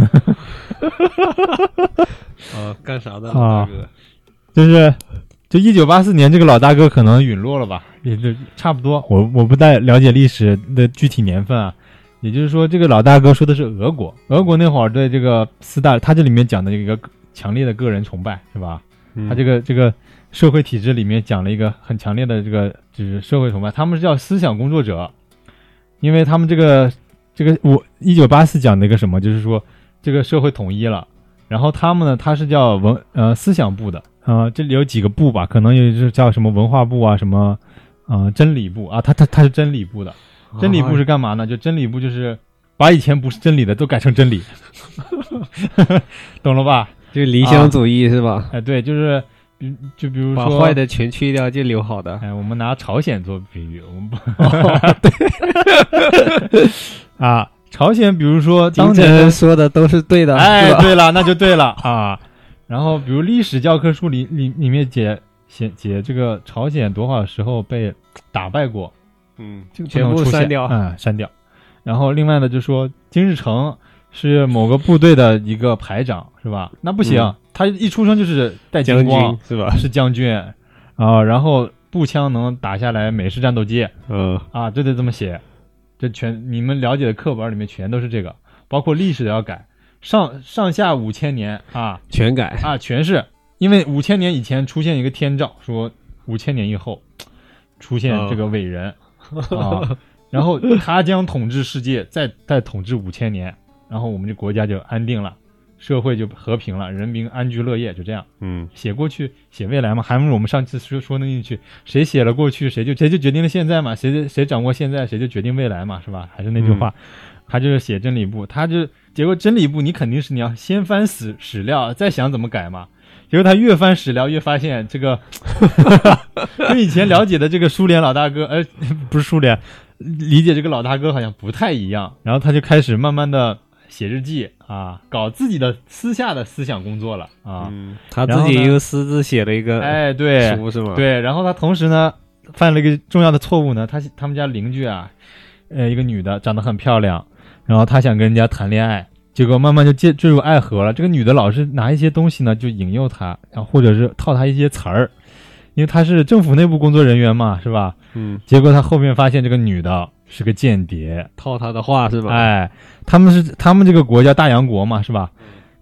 哦，干啥的啊大哥？就是就一九八四年这个老大哥可能陨落了吧，也就差不多。我我不太了解历史的具体年份啊，也就是说这个老大哥说的是俄国，俄国那会儿对这个斯大，他这里面讲的一个强烈的个人崇拜是吧？他这个个这个社会体制里面讲了一个很强烈的这个就是社会崇拜，他们是叫思想工作者，因为他们这个这个我一九八四讲的一个什么，就是说这个社会统一了，然后他们呢他是叫文呃思想部的啊、呃这里有几个部吧，可能也是叫什么文化部啊什么啊、呃真理部啊，他他他是真理部的，真理部是干嘛呢？就真理部就是把以前不是真理的都改成真理，懂了吧？就理想主义是吧？哎，对，就是比就比如说把坏的全去掉，就留好的。哎，我们拿朝鲜做比喻，我们不、对 啊，朝鲜，比如说当年，说的都是对的，哎？对了，那就对了啊。然后，比如历史教科书里里里面解写解这个朝鲜多少时候被打败过，嗯，这个全部删掉。嗯，删掉。然后另外呢，就说金日成是某个部队的一个排长，是吧？那不行，嗯他一出生就是带将金光军，是吧？是将军啊，然后步枪能打下来美式战斗机。嗯。啊，这得这么写，这全你们了解的课本里面全都是这个，包括历史都要改，上上下五千年啊。全改。啊全是，因为五千年以前出现一个天照，说五千年以后出现这个伟人、啊，然后他将统治世界，再再统治五千年，然后我们这国家就安定了。社会就和平了，人民安居乐业，就这样。嗯写过去，写未来嘛，还不如我们上次说说那一句，谁写了过去，谁就谁就决定了现在嘛，谁谁掌握现在，谁就决定未来嘛，是吧？还是那句话，他就是写真理部，他就结果真理部你肯定是你要先翻史史料，再想怎么改嘛。结果他越翻史料，越发现这个 跟以前了解的这个苏联老大哥，呃，不是苏联，理解这个老大哥好像不太一样。然后他就开始慢慢的写日记啊，搞自己的私下的思想工作了啊。嗯，他自己又私自写了一个哎，对，书是吗？，对，然后他同时呢犯了一个重要的错误呢，他他们家邻居啊，呃，一个女的长得很漂亮，然后他想跟人家谈恋爱，结果慢慢就坠坠入爱河了。这个女的老是拿一些东西呢就引诱他，然后或者是套他一些词儿，因为他是政府内部工作人员嘛，是吧？嗯，结果他后面发现这个女的是个间谍，套他的话是吧？，哎，他们是他们这个国家大洋国嘛，是吧？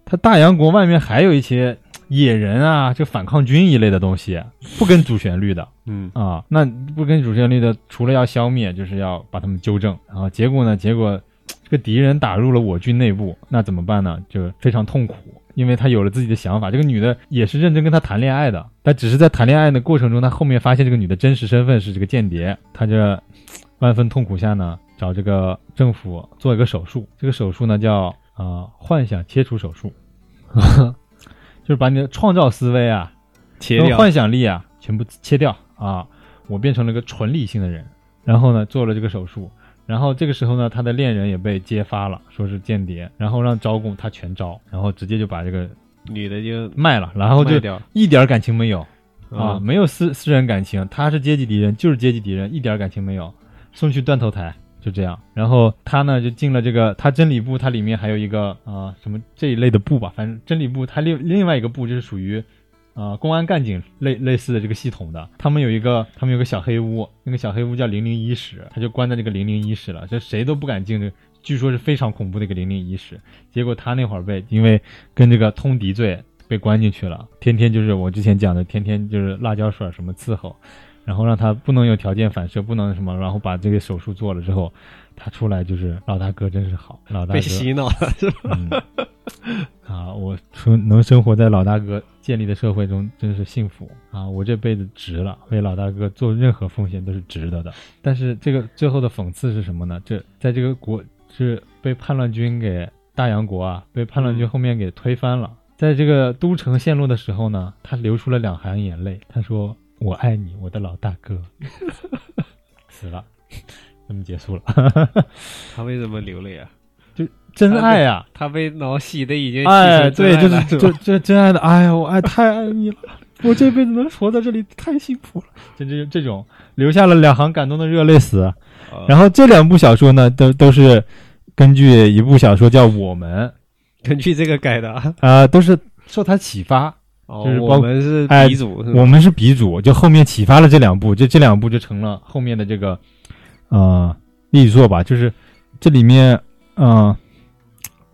他大洋国外面还有一些野人啊，就反抗军一类的东西，不跟主旋律的嗯啊。那不跟主旋律的，除了要消灭，就是要把他们纠正。然后结果呢？结果这个敌人打入了我军内部，那怎么办呢？就非常痛苦，因为他有了自己的想法。这个女的也是认真跟他谈恋爱的，但只是在谈恋爱的过程中，他后面发现这个女的真实身份是这个间谍，他这万分痛苦下呢，找这个政府做一个手术。这个手术呢叫啊、呃幻想切除手术，就是把你的创造思维啊、切掉。幻想力啊全部切掉啊，我变成了个纯理性的人。然后呢做了这个手术，然后这个时候呢他的恋人也被揭发了，说是间谍，然后让招供他全招，然后直接就把这个女的就卖了，然后就一点感情没有啊，啊，没有私私人感情，他是阶级敌人就是阶级敌人，一点感情没有，送去断头台。就这样，然后他呢就进了这个，他真理部，它里面还有一个啊、什么这一类的部吧，反正真理部它另另外一个部就是属于啊、公安干警类类似的这个系统的，他们有一个他们有个小黑屋，那个小黑屋叫零零一室，他就关在这个零零一室了，这谁都不敢进这，据说是非常恐怖的一个零零一室。结果他那会儿被因为跟这个通敌罪被关进去了，天天就是我之前讲的，天天就是辣椒水什么伺候。然后让他不能有条件反射，不能什么，然后把这个手术做了之后，他出来就是老大哥真是好，老大哥被洗脑了是吧？嗯，啊，我生能生活在老大哥建立的社会中，真是幸福啊！我这辈子值了，为老大哥做任何奉献都是值得的。但是这个最后的讽刺是什么呢？这在这个国是被叛乱军给大洋国啊，被叛乱军后面给推翻了。在这个都城陷落的时候呢，他流出了两行眼泪，他说：“我爱你，我的老大哥。”死了，那么结束了，他为什么流泪啊？就真爱啊！他被脑洗的已经洗哎，对，就是 这这真爱的，哎呀，我爱太爱你了，我这辈子能活在这里太幸福了，就这这种留下了两行感动的热泪死。啊然后这两部小说呢，都都是根据一部小说叫《我们》，根据这个改的啊。呃，都是受他启发。哦就是我们是哎鼻祖，我们是鼻祖，就后面启发了这两部，就这两部就成了后面的这个呃力作吧。就是这里面，嗯、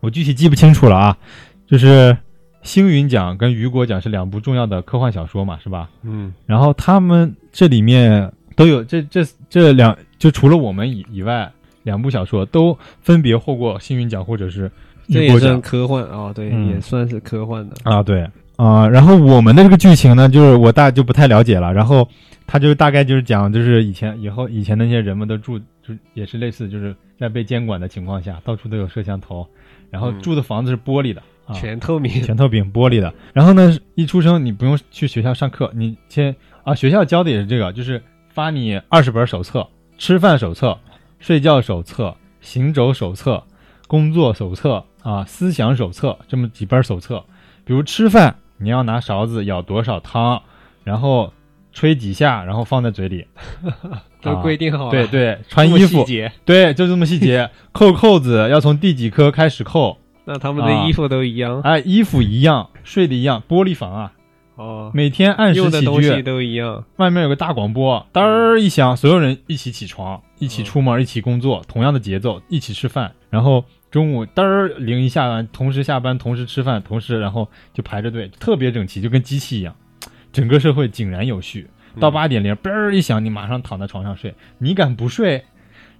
我具体记不清楚了啊。就是星云奖跟雨果奖是两部重要的科幻小说嘛，是吧？嗯然后他们这里面都有这这这两，就除了我们以以外，两部小说都分别获过星云奖或者是这也算科幻哦，对，嗯也算是科幻的。啊，对啊、然后我们的这个剧情呢，就是我大就不太了解了。然后他就是大概就是讲，就是以前以后以前那些人们都住，就也是类似，就是在被监管的情况下，到处都有摄像头，然后嗯住的房子是玻璃的。啊，全透明，全透明玻璃的。然后呢，一出生你不用去学校上课，你先啊，学校教的也是这个，就是发你二十本手册，吃饭手册、睡觉手册、行走手册、工作手册啊、思想手册这么几本手册。比如吃饭，你要拿勺子舀多少汤，然后吹几下，然后放在嘴里。都规定好了。对对，穿衣服，对，就这么细节。扣扣子要从第几颗开始扣，那他们啊的衣服都一样哎，衣服一样，睡的一样，玻璃房啊，哦，每天按时起用的东西居，都一样。外面有个大广播，嘚儿一响，所有人一起起床，一起出门，一起工作，同样的节奏，一起吃饭，然后中午嘚儿铃一下完，同时下班，同时吃饭，同时然后就排着队，特别整齐，就跟机器一样，整个社会井然有序。到八点铃嘣儿一响，你马上躺在床上睡，你敢不睡？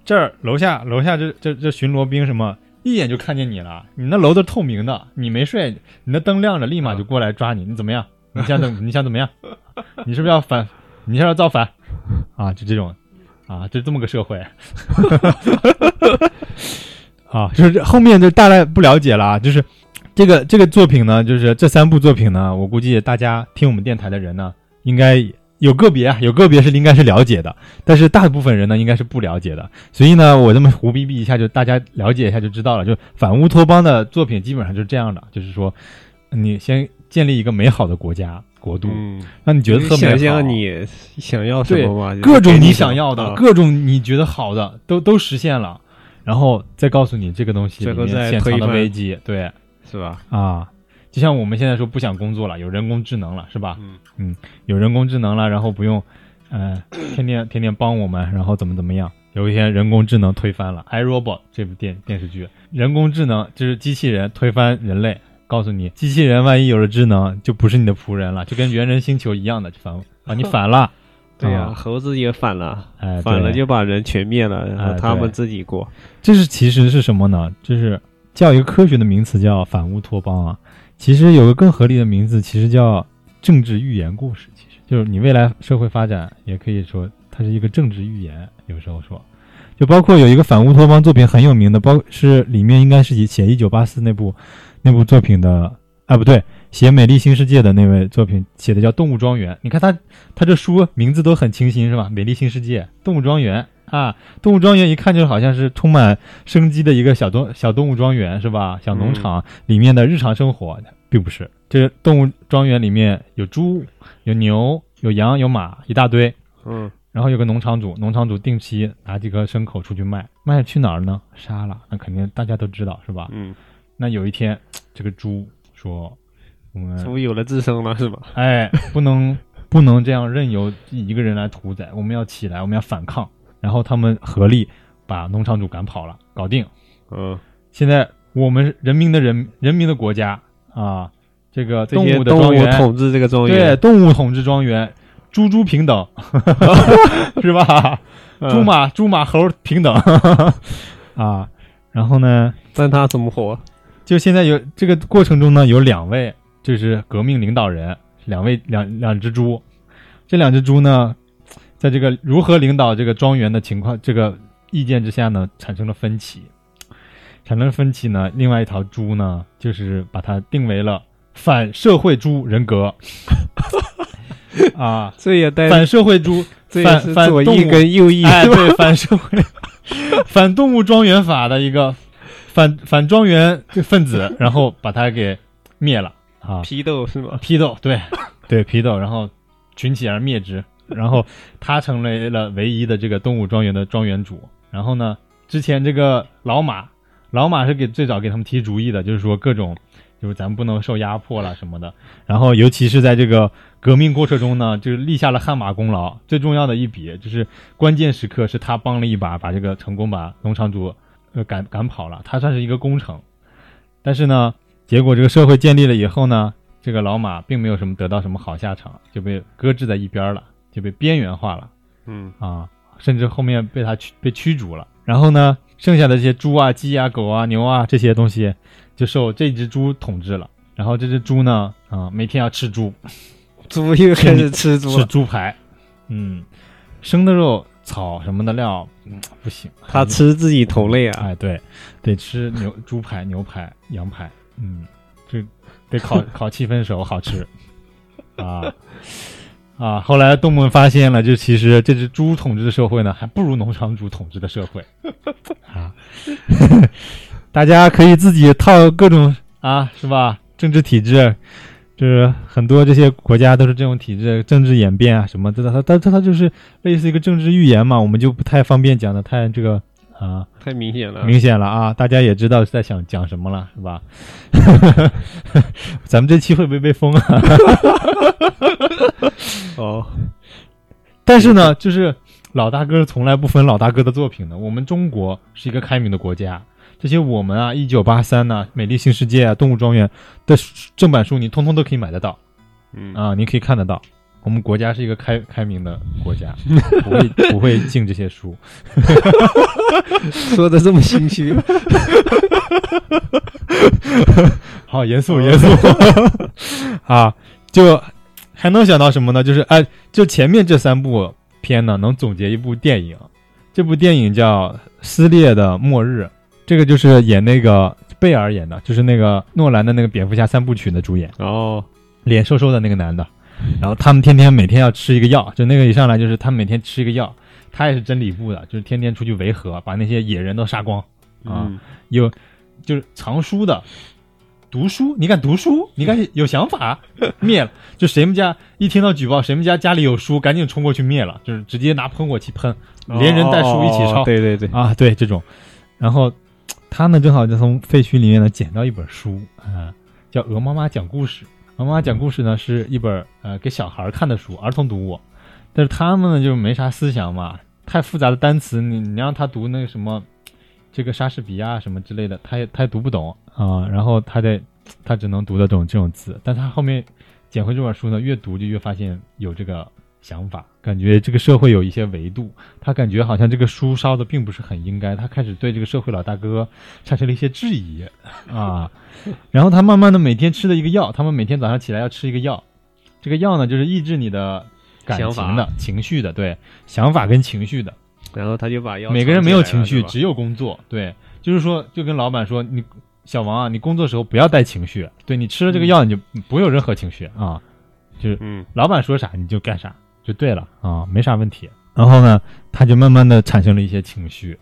这儿楼下楼下这这这巡逻兵什么，一眼就看见你了。你那楼都是透明的，你没睡，你那灯亮着，立马就过来抓你。你怎么样？你想怎你想怎么样？你是不是要反？你是要造反？啊，就这种，啊，就这么个社会。啊，就是后面就大概不了解了啊，就是这个这个作品呢，就是这三部作品呢，我估计大家听我们电台的人呢，应该有个别啊，有个别是应该是了解的，但是大部分人呢应该是不了解的。所以呢，我这么胡逼逼一下，就大家了解一下就知道了。就反乌托邦的作品基本上就是这样的，就是说你先建立一个美好的国家国度，嗯，让你觉得特美好。想象你想要什么各种你想要的，啊各种你觉得好的，都都实现了，然后再告诉你这个东西里面潜藏的危机，对是吧？啊，就像我们现在说不想工作了，有人工智能了，是吧？嗯有人工智能了，然后不用，呃，天天天天帮我们，然后怎么怎么样？有一天人工智能推翻了《iRobot》这部电电视剧，人工智能就是机器人推翻人类，告诉你，机器人万一有了智能，就不是你的仆人了，就跟猿人星球一样的，就反啊你反了。对呀、啊猴子也反了，哎，反了就把人全灭了，然后他们自己过。这是其实是什么呢？就是叫一个科学的名词叫反乌托邦啊。其实有个更合理的名字，其实叫政治寓言故事。其实就是你未来社会发展，也可以说它是一个政治寓言。有时候说，就包括有一个反乌托邦作品很有名的，包是里面应该是以写一九八四那部那部作品的啊，不对，写《美丽新世界》的那位作品写的叫《动物庄园》。你看他他这书名字都很清新是吧？《美丽新世界》《动物庄园》啊，动物庄园一看就好像是充满生机的一个小动小动物庄园是吧？小农场里面的日常生活，并不是。这个动物庄园里面有猪、有牛、有羊、有马，一大堆。嗯，然后有个农场主，农场主定期拿几个牲口出去卖，卖去哪儿呢？杀了，那肯定大家都知道是吧？嗯，那有一天，这个猪说：“我们猪有了自身了是吧？哎，不能不能这样任由一个人来屠宰，我们要起来，我们要反抗。”然后他们合力把农场主赶跑了，搞定。嗯，现在我们人民的人人民的国家啊，这个动物的庄园，统治这个庄对，动物统治庄园，猪猪平等，是吧？嗯猪马猪马猴平等 啊。然后呢，但他怎么活？就现在有这个过程中呢，有两位就是革命领导人，两位两两只猪，这两只猪呢，在这个如何领导这个庄园的情况这个意见之下呢，产生了分歧。产生了分歧呢，另外一条猪呢，就是把它定为了反社会猪人格。啊，这也带反社会猪，反反动物。翼跟右翼？对，反社会、反动物庄园法的一个反反庄园分子，然后把它给灭了啊，批斗是吗？批斗，对 对批斗，然后群起而灭之，然后他成为了唯一的这个动物庄园的庄园主。然后呢，之前这个老马，老马是给最早给他们提主意的，就是说各种。就是咱们不能受压迫了什么的，然后尤其是在这个革命过程中呢，就是立下了汗马功劳。最重要的一笔就是关键时刻是他帮了一把，把这个成功把农场主呃赶赶跑了，他算是一个功臣。但是呢，结果这个社会建立了以后呢，这个老马并没有什么得到什么好下场，就被搁置在一边了，就被边缘化了嗯，啊，甚至后面被他驱被驱逐了。然后呢，剩下的这些猪啊、鸡啊、狗啊、牛啊这些东西，就受这只猪统治了。然后这只猪呢，啊，每天要吃猪，猪又开始吃猪 吃，猪排，嗯，生的肉、草什么的料，嗯，不行。他吃自己同类啊。哎，对，得吃牛猪排、牛排、羊排，嗯，这得烤烤七分熟，好吃 啊啊！后来动物们发现了，就其实这只猪统治的社会呢，还不如农场主统治的社会 啊。大家可以自己套各种啊，是吧？政治体制，就是很多这些国家都是这种体制，政治演变啊什么的，它它它它就是类似一个政治预言嘛，我们就不太方便讲的太这个啊。太明显了，明显了啊，大家也知道是在想讲什么了，是吧？咱们这期会不会被封啊？哦，但是呢，就是老大哥从来不分老大哥的作品的。我们中国是一个开明的国家，这些我们啊，一九八三呐，《美丽新世界》啊，《动物庄园》的正版书，你通通都可以买得到嗯，啊，你可以看得到。我们国家是一个开开明的国家，不会不会禁这些书。说的这么心虚，好严肃严肃 啊！就还能想到什么呢？就是哎，就前面这三部片呢，能总结一部电影。这部电影叫《撕裂的末日》，这个就是演那个贝尔演的，就是那个诺兰的那个蝙蝠侠三部曲的主演，哦，脸瘦瘦的那个男的。然后他们天天每天要吃一个药，就那个一上来就是他们每天吃一个药，他也是真理部的，就是天天出去维和，把那些野人都杀光。啊嗯，有就是藏书的，读书，你敢读书？你敢有想法？灭了！就谁们家一听到举报，谁们家家里有书，赶紧冲过去灭了，就是直接拿喷火器喷，连人带书一起烧、哦对对对，啊！对这种，然后他呢正好就从废墟里面呢捡到一本书啊、叫《鹅妈妈讲故事》。鹅妈妈讲故事呢是一本呃给小孩看的书，儿童读物，但是他们呢就没啥思想嘛，太复杂的单词，你你让他读那个什么。这个莎士比亚什么之类的，他也他也读不懂啊，然后他得他只能读得懂这种字，但他后面捡回这本书呢，越读就越发现有这个想法，感觉这个社会有一些维度，他感觉好像这个书烧的并不是很应该，他开始对这个社会老大哥产生了一些质疑啊，然后他慢慢的每天吃的一个药，他们每天早上起来要吃一个药，这个药呢就是抑制你的感情的情绪的，对，想法跟情绪的。然后他就把药每个人没有情绪，只有工作。对，就是说，就跟老板说，你小王啊，你工作时候不要带情绪。对你吃了这个药，你就不会有任何情绪啊。就是老板说啥你就干啥，就对了啊，没啥问题。然后呢，他就慢慢的产生了一些情绪，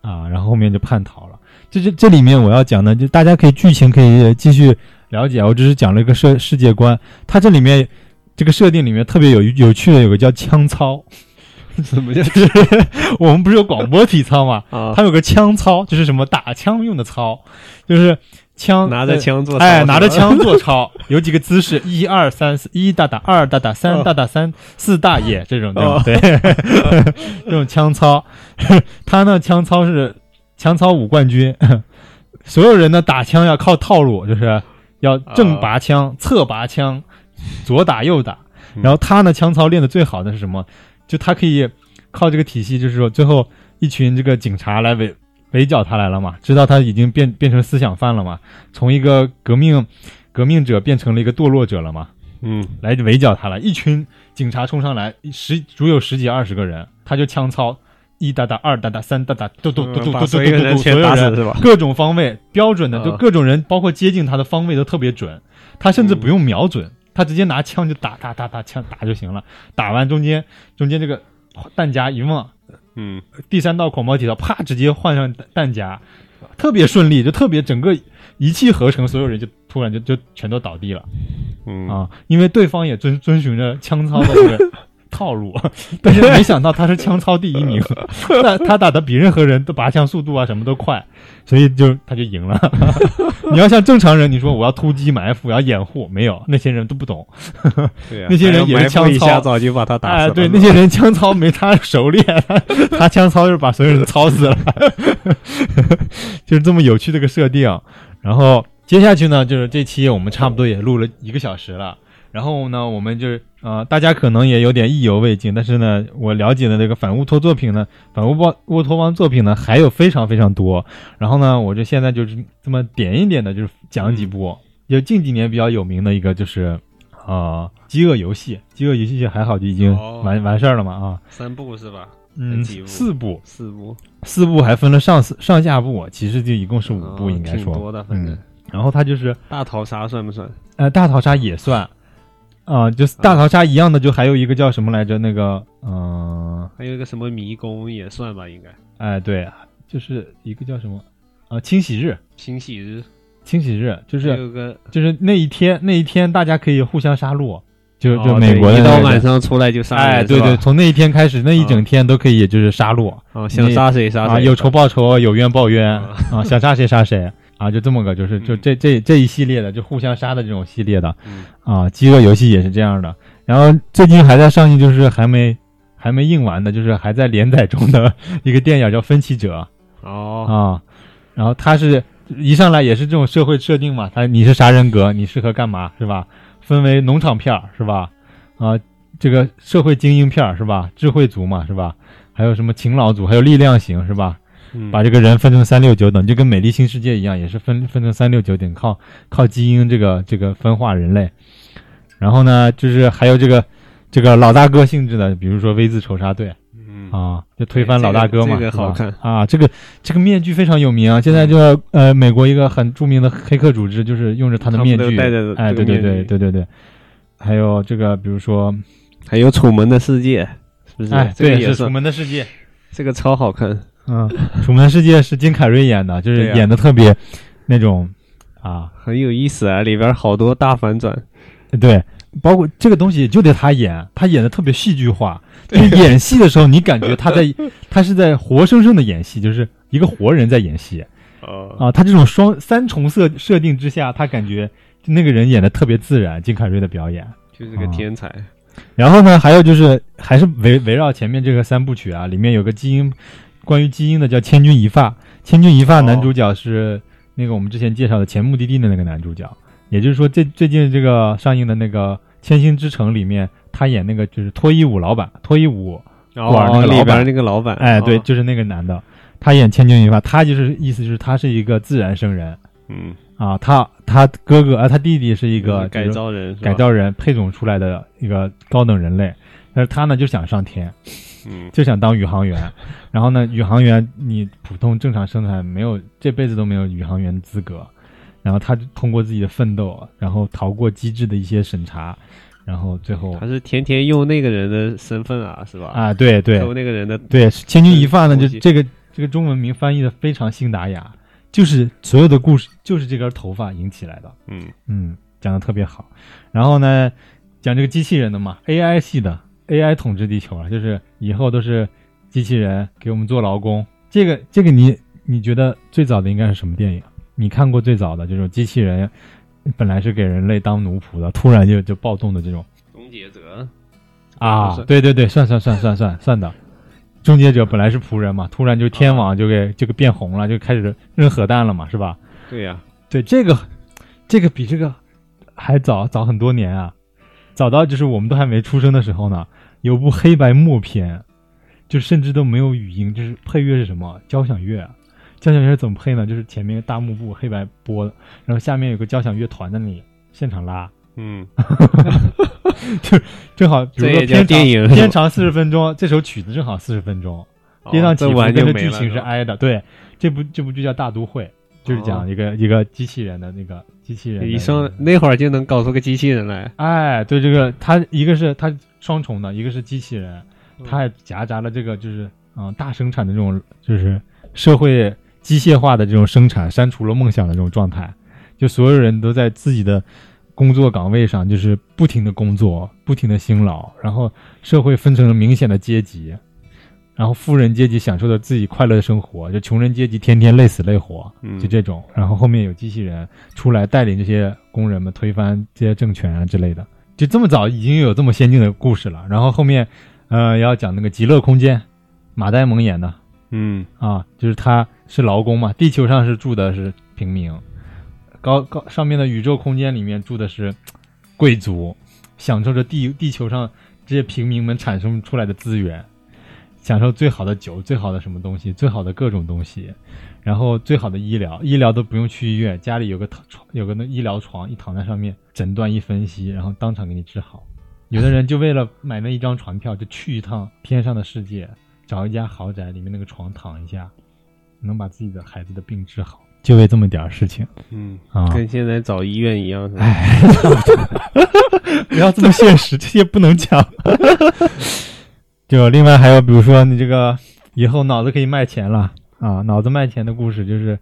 啊，然后后面就叛逃了。这这这里面我要讲的，就大家可以剧情可以继续了解，我只是讲了一个世世界观。它这里面这个设定里面特别有有趣的，有个叫枪操，怎么就就是 我们不是有广播体操嘛，啊？它有个枪操，就是什么打枪用的操，就是枪拿着枪做哎，拿着枪做操，有几个姿势，一二三四，一大打，二大打，三大打，三四大爷这种，对吧？哦对，这种枪操，他呢枪操是枪操五冠军，所有人呢打枪要靠套路，就是要正拔枪、侧拔枪、左打右打，嗯然后他呢枪操练的最好的是什么？就他可以靠这个体系，就是说最后一群这个警察来围围剿他来了嘛，知道他已经变变成思想犯了嘛，从一个革命革命者变成了一个堕落者了嘛，嗯来围剿他了。一群警察冲上来，十足有十几二十个人，他就枪操，一哒哒，二哒哒，三哒哒，嘟嘟嘟嘟嘟把所所有人全打死是吧？各种方位标准的，啊就各种人，包括接近他的方位都特别准，他甚至不用瞄准，他直接拿枪就打打打打枪打就行了，打完中间中间这个弹夹一忘，嗯。第三道广播体操，啪，直接换上弹弹夹，特别顺利，就特别整个一气呵成，所有人就突然就就全都倒地了。嗯。啊！因为对方也遵遵循着枪操的这个套路，但是没想到他是枪操第一名，他他打的比任何人都拔枪速度啊什么都快，所以就他就赢了。你要像正常人，你说我要突击埋伏，我要掩护，没有，那些人都不懂。对啊，那些人也是枪操下早就把他打死哎，了。对，那些人枪操没他熟练，他他枪操就是把所有人操死了，就是这么有趣的一个设定。然后接下去呢，就是这期我们差不多也录了一个小时了。然后呢，我们就是呃，大家可能也有点意犹未尽，但是呢，我了解的这个反乌托作品呢，反乌邦乌托邦作品呢，还有非常非常多。然后呢，我就现在就是这么点一点的，就是讲几部，就近几年比较有名的一个就是。啊、饥饿游戏，饥饿游戏还好就已经哦完、完事儿了嘛啊，三部是吧？嗯，四部，四部，四部还分了上四上下部，其实就一共是五部，哦应该说，挺多的，反正嗯。然后它就是大逃杀算不算？呃大逃杀也算，啊、就是大逃杀一样的，就还有一个叫什么来着？那个嗯，还有一个什么迷宫也算吧，应该。哎对，就是一个叫什么？啊、清洗日，清洗日。清洗日就是有个就是那一天那一天大家可以互相杀戮，就就哦美国一到国的那个晚上出来就杀人，哎对对，从那一天开始，那一整天都可以就是杀戮。哦，想杀谁杀啊，谁，有仇报仇，有冤报冤啊啊，想杀谁杀谁啊，就这么个，就是就嗯这这这一系列的，就互相杀的这种系列的嗯啊，饥饿游戏也是这样的。然后最近还在上映，就是还没还没映完的，就是还在连载中的一个电影叫《分歧者》哦，啊，然后它是一上来也是这种社会设定嘛，它你是啥人格，你适合干嘛是吧？分为农场片儿是吧？啊，这个社会精英片儿是吧？智慧族嘛是吧？还有什么勤劳族，还有力量型是吧？嗯把这个人分成三六九等，就跟美丽新世界一样，也是分分成三六九等，靠靠基因这个这个分化人类。然后呢，就是还有这个这个老大哥性质的，比如说 V 字仇杀队嗯啊，就推翻老大哥嘛，这个好看啊。这个这个面具非常有名啊，现在就呃美国一个很著名的黑客组织，就是用着他的面具，着哎，对对对对对对。还有这个，比如说，还有《楚门的世界》，是不是？哎，对，是《楚这个也算，门的世界》。这个超好看。嗯，《楚门世界》是金凯瑞演的，就是演的特别那种啊，很有意思啊，里边好多大反转。对，包括这个东西就得他演，他演的特别戏剧化。就是演戏的时候，你感觉他在，他是在活生生的演戏，就是一个活人在演戏哦，啊。他这种双三重设设定之下，他感觉那个人演的特别自然，金凯瑞的表演。就是个天才。然后呢，还有就是还是围围绕前面这个三部曲啊，里面有个基因，关于基因的叫《千钧一发》。《千钧一发》哦。男主角是那个我们之前介绍的前目的地的那个男主角，也就是说这最近这个上映的那个《千星之城》里面，他演那个就是脱衣舞老板，脱衣舞，馆儿那哦，个老板。里边那个老板，哎，对，哦，就是那个男的，他演千钧一发，他就是意思就是他是一个自然生人。嗯，啊，他他哥哥啊，他弟弟是一个改造人，改，造人配种出来的一个高等人类，但是他呢就想上天，嗯，就想当宇航员。然后呢，宇航员你普通正常生产没有这辈子都没有宇航员资格。然后他通过自己的奋斗，然后逃过机制的一些审查，然后最后他是天天用那个人的身份啊，是吧？啊，对对偷那个人的，对，千钧一发呢，就这个这个中文名翻译的非常信达雅，就是所有的故事就是这根头发引起来的。嗯嗯，讲的特别好。然后呢，讲这个机器人的嘛，AI 系的 AI 统治地球啊，就是以后都是机器人给我们做劳工。这个这个你你觉得最早的应该是什么电影？你看过最早的这种机器人本来是给人类当奴仆的，突然就就暴动的这种终结者啊？对对对，算算算算算算的。终结者本来是仆人嘛，突然就天网就给就给变红了，就开始扔核弹了嘛，是吧？对呀、对，这个这个比这个还早早很多年啊，早到就是我们都还没出生的时候呢，有部黑白默片，就甚至都没有语音，就是配乐是什么？交响乐啊，交响乐怎么配呢？就是前面大幕布黑白播的，然后下面有个交响乐团在那里现场拉，嗯，就正好比如说片长电影。片长四十分钟，这首曲子正好四十分钟，跌宕起伏跟着剧情是挨的。对，这部这部剧叫《大都会》，就是讲哦一个、一个机器人的那个机器人的一那上个。那会儿就能搞出个机器人来，哎，对这个，它一个是它双重的，一个是机器人，嗯它还夹杂了这个就是嗯、呃大生产的这种就是社会机械化的这种生产，删除了梦想的这种状态，就所有人都在自己的工作岗位上，就是不停的工作，不停的辛劳，然后社会分成了明显的阶级。然后富人阶级享受着自己快乐的生活，就穷人阶级天天累死累活，嗯就这种。然后后面有机器人出来带领这些工人们推翻这些政权啊之类的。就这么早已经有这么先进的故事了。然后后面，呃，要讲那个极乐空间，马呆蒙演的。嗯。啊，就是他是劳工嘛，地球上是住的是平民，高高上面的宇宙空间里面住的是贵族，享受着地地球上这些平民们产生出来的资源，享受最好的酒、最好的什么东西、最好的各种东西，然后最好的医疗，医疗都不用去医院，家里有个躺床，有个那医疗床，一躺在上面，诊断一分析，然后当场给你治好。有的人就为了买那一张船票，就去一趟天上的世界，找一家豪宅，里面那个床躺一下，能把自己的孩子的病治好，就为这么点儿事情嗯，啊！跟现在找医院一样，是吧？哎，不要这么现实，这些不能讲。就另外还有，比如说你这个以后脑子可以卖钱了啊，脑子卖钱的故事就是，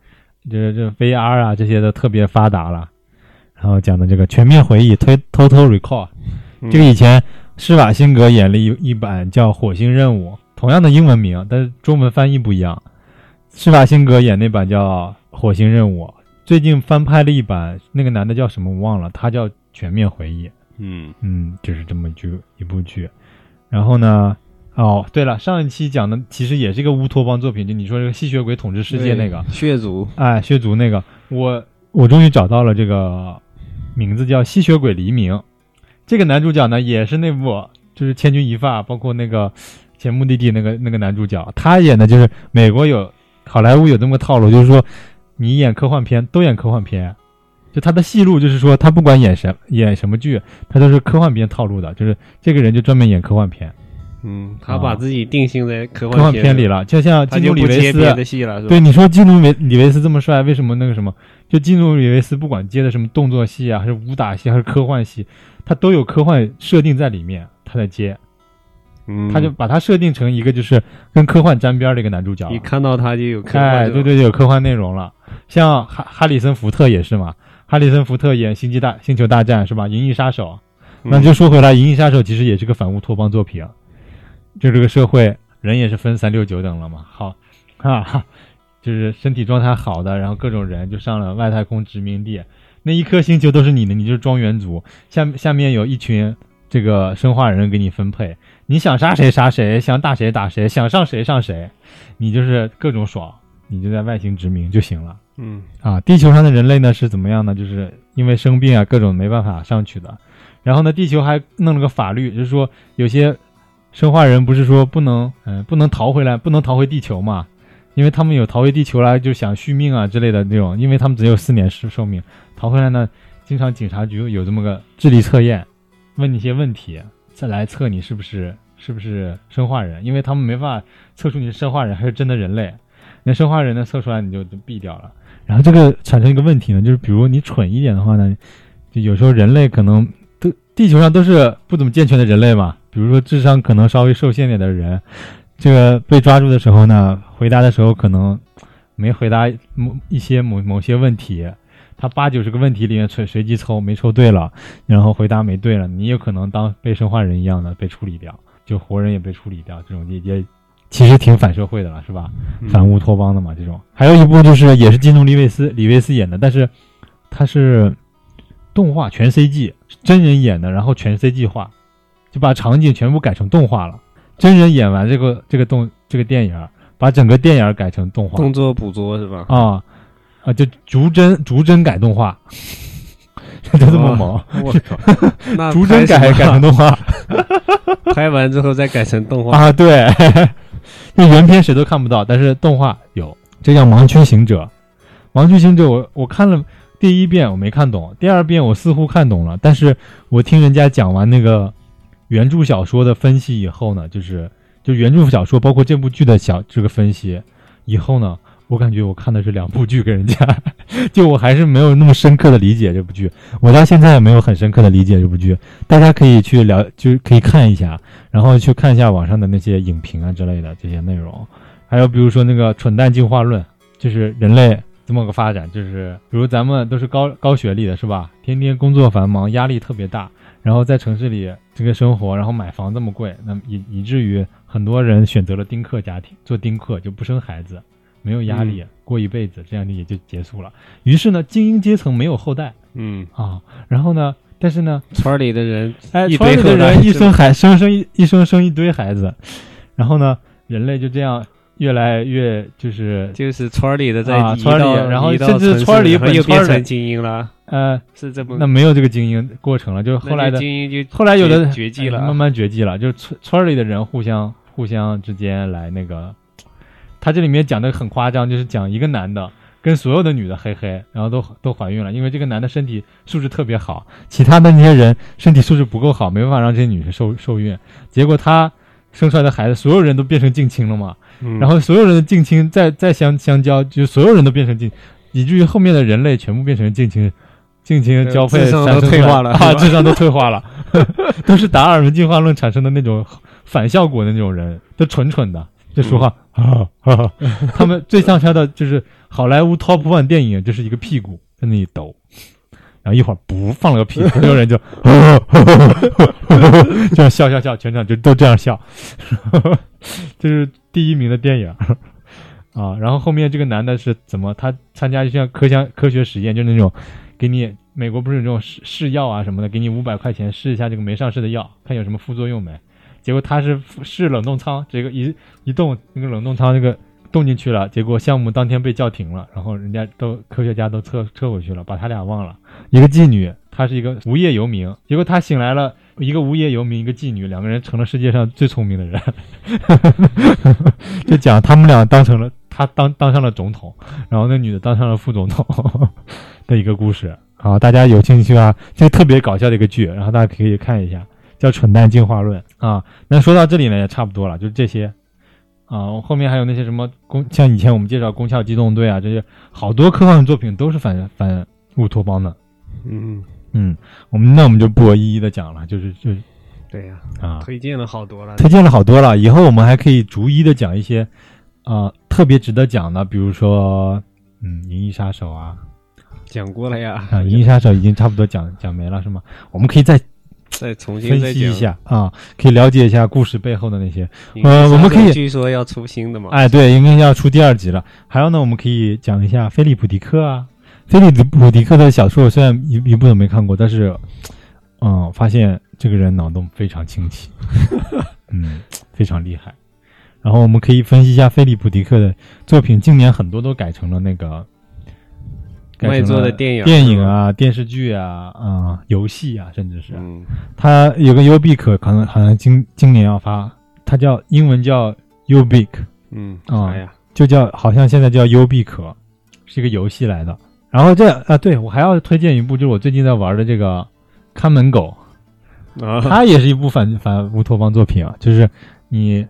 就是这 VR 啊这些的特别发达了。然后讲的这个全面回忆推 Total Recall，嗯这个以前施瓦辛格演了一一版叫《火星任务》，同样的英文名，但是中文翻译不一样。施瓦辛格演那版叫《火星任务》，最近翻拍了一版，那个男的叫什么我忘了，他叫《全面回忆》。嗯嗯，就是这么一剧一部剧。然后呢，哦，对了，上一期讲的其实也是一个乌托邦作品，就你说这个吸血鬼统治世界那个，血族，哎，血族那个，我我终于找到了这个名字叫《吸血鬼黎明》。这个男主角呢，也是那部就是《千钧一发》，包括那个《前目的地》那个那个男主角，他演的就是美国有好莱坞有这么个套路，就是说你演科幻片都演科幻片，就他的戏路就是说他不管演什演什么剧，他都是科幻片套路的，就是这个人就专门演科幻片，嗯，他把自己定性在科科幻片片里，了，就像他基努里维斯就不接别的戏了，对，你说基努维里维斯这么帅，为什么那个什么？就基努里维斯不管接的什么动作戏啊，还是武打戏，还是科幻戏，他都有科幻设定在里面，他在接，嗯，他就把他设定成一个就是跟科幻沾边的一个男主角了。一看到他就有科幻哎，对对，有科幻内容了。像哈哈里森福特也是嘛，哈里森福特演《星际大星球大战》是吧？《银翼杀手》，嗯，那就说回来，《银翼杀手》其实也是个反乌托邦作品，就这个社会人也是分三六九等了嘛。好，啊，哈就是身体状态好的，然后各种人就上了外太空殖民地，那一颗星球都是你的，你就是庄园族。下下面有一群这个生化人给你分配，你想杀谁杀谁，想打谁打谁，想上谁上谁，你就是各种爽，你就在外星殖民就行了。嗯啊，地球上的人类呢是怎么样呢？就是因为生病啊，各种没办法上去的。然后呢，地球还弄了个法律，就是说有些生化人不是说不能，嗯、不能逃回来，不能逃回地球嘛，因为他们有逃回地球来就想续命啊之类的那种，因为他们只有四年寿寿命，逃回来呢，经常警察局有这么个智力测验，问你一些问题，再来测你是不是是不是生化人，因为他们没法测出你是生化人还是真的人类。那生化人呢测出来你就就毙掉了。然后这个产生一个问题呢，就是比如你蠢一点的话呢，就有时候人类可能都地球上都是不怎么健全的人类嘛，比如说智商可能稍微受限点的人，这个被抓住的时候呢，回答的时候可能没回答某一些某某些问题，他八九十个问题里面随随机抽没抽对了，然后回答没对了，你有可能当被生化人一样的被处理掉，就活人也被处理掉，这种也也其实挺反社会的了，是吧？反乌托邦的嘛，这种。还有一部就是也是金努·里维斯李维斯演的，但是他是动画全 CG，真人演的，然后全 CG 化，就把场景全部改成动画了。真人演完这个这个动这个电影，把整个电影改成动画动作捕捉是吧？啊啊，就逐帧逐帧改动画，就这么猛，我靠，那逐帧改改成动画 拍完之后再改成动画，啊，对，那原片谁都看不到，但是动画有，这叫《盲区行者》。《盲区行者》我我看了第一遍我没看懂，第二遍我似乎看懂了，但是我听人家讲完那个原著小说的分析以后呢，就是就原著小说包括这部剧的小这个分析以后呢，我感觉我看的是两部剧跟人家，就我还是没有那么深刻的理解这部剧，我到现在也没有很深刻的理解这部剧，大家可以去了，就是可以看一下，然后去看一下网上的那些影评啊之类的这些内容，还有比如说那个蠢蛋进化论，就是人类这么个发展，就是比如咱们都是高高学历的，是吧？天天工作繁忙，压力特别大，然后在城市里这个生活，然后买房这么贵，那么以以至于很多人选择了丁克家庭，做丁克就不生孩子，没有压力，过一辈子，这样也就结束了。于是呢，精英阶层没有后代。嗯，啊，然后呢，但是呢，村里的人哎，村里的人一生孩生生一一生生一堆孩子，然后呢，人类就这样越来越就是就是村里的在村里到然后甚至村里然后本村的又变成精英了，呃，是这么那没有这个精英过程了，就是后来的这精英就后来有的绝绝迹了哎慢慢绝迹了，就是村村里的人互相互相之间来那个，他这里面讲的很夸张，就是讲一个男的跟所有的女的嘿嘿，然后都都怀孕了，因为这个男的身体素质特别好，其他的那些人身体素质不够好，没办法让这些女生受受孕，结果他生出来的孩子，所有人都变成近亲了嘛，嗯。然后所有人的近亲再再相相交，就所有人都变成近，以至于后面的人类全部变成近亲，近亲交配智商都退化了啊，智商都退化了，都是达尔文进化论产生的那种反效果的那种人，都蠢蠢的，就说话啊啊，他们最像他的就是好莱坞 top one 电影，就是一个屁股在那里抖。然后一会儿不放了个屁，所有人就 这样笑笑笑，全场就都这样笑，这是第一名的电影啊。然后后面这个男的是怎么？他参加一项科项科学实验，就那种给你美国不是有这种试试药啊什么的，给你五百块钱试一下这个没上市的药，看有什么副作用没。结果他是试冷冻仓，这个一一动那个冷冻仓那个动进去了，结果项目当天被叫停了，然后人家都科学家都撤撤回去了，把他俩忘了。一个妓女，她是一个无业游民，结果她醒来了，一个无业游民，一个妓女，两个人成了世界上最聪明的人。就讲他们俩当成了他当当上了总统，然后那女的当上了副总统的一个故事。好，大家有兴趣啊，这个特别搞笑的一个剧，然后大家可以看一下，叫《蠢蛋进化论》啊。那说到这里呢，也差不多了，就是这些。啊，后面还有那些什么宫，像以前我们介绍《攻壳机动队》啊，这些好多科幻作品都是反反乌托邦的。嗯，嗯，我们那我们就不一一的讲了，就是就是对呀，啊，推荐了好多了，推荐了好多了，以后我们还可以逐一的讲一些啊、特别值得讲的，比如说嗯，《银翼杀手》啊，讲过了呀，啊，《银翼杀手》已经差不多讲讲没了是吗？我们可以再再重新分析一。下啊，可以了解一下故事背后的那些。呃我们可以据说要出新的嘛，哎，对，应该要出第二集了。还有呢，我们可以讲一下菲利普迪克啊。菲利普迪克的小说虽然一一部都没看过，但是，嗯，发现这个人脑洞非常清奇，嗯，非常厉害。然后我们可以分析一下菲利普迪克的作品，近年很多都改成了那个改卖成了座的电影电影啊、电视剧啊、啊、游戏啊，甚至是。嗯，它有个 Ubik，可能好像今今年要发，它叫英文叫 Ubik，嗯，啊？就叫好像现在叫 UBIC，，是一个游戏来的。然后这啊，对我还要推荐一部，就是我最近在玩的这个《看门狗》，啊，它也是一部反反乌托邦作品啊，就是你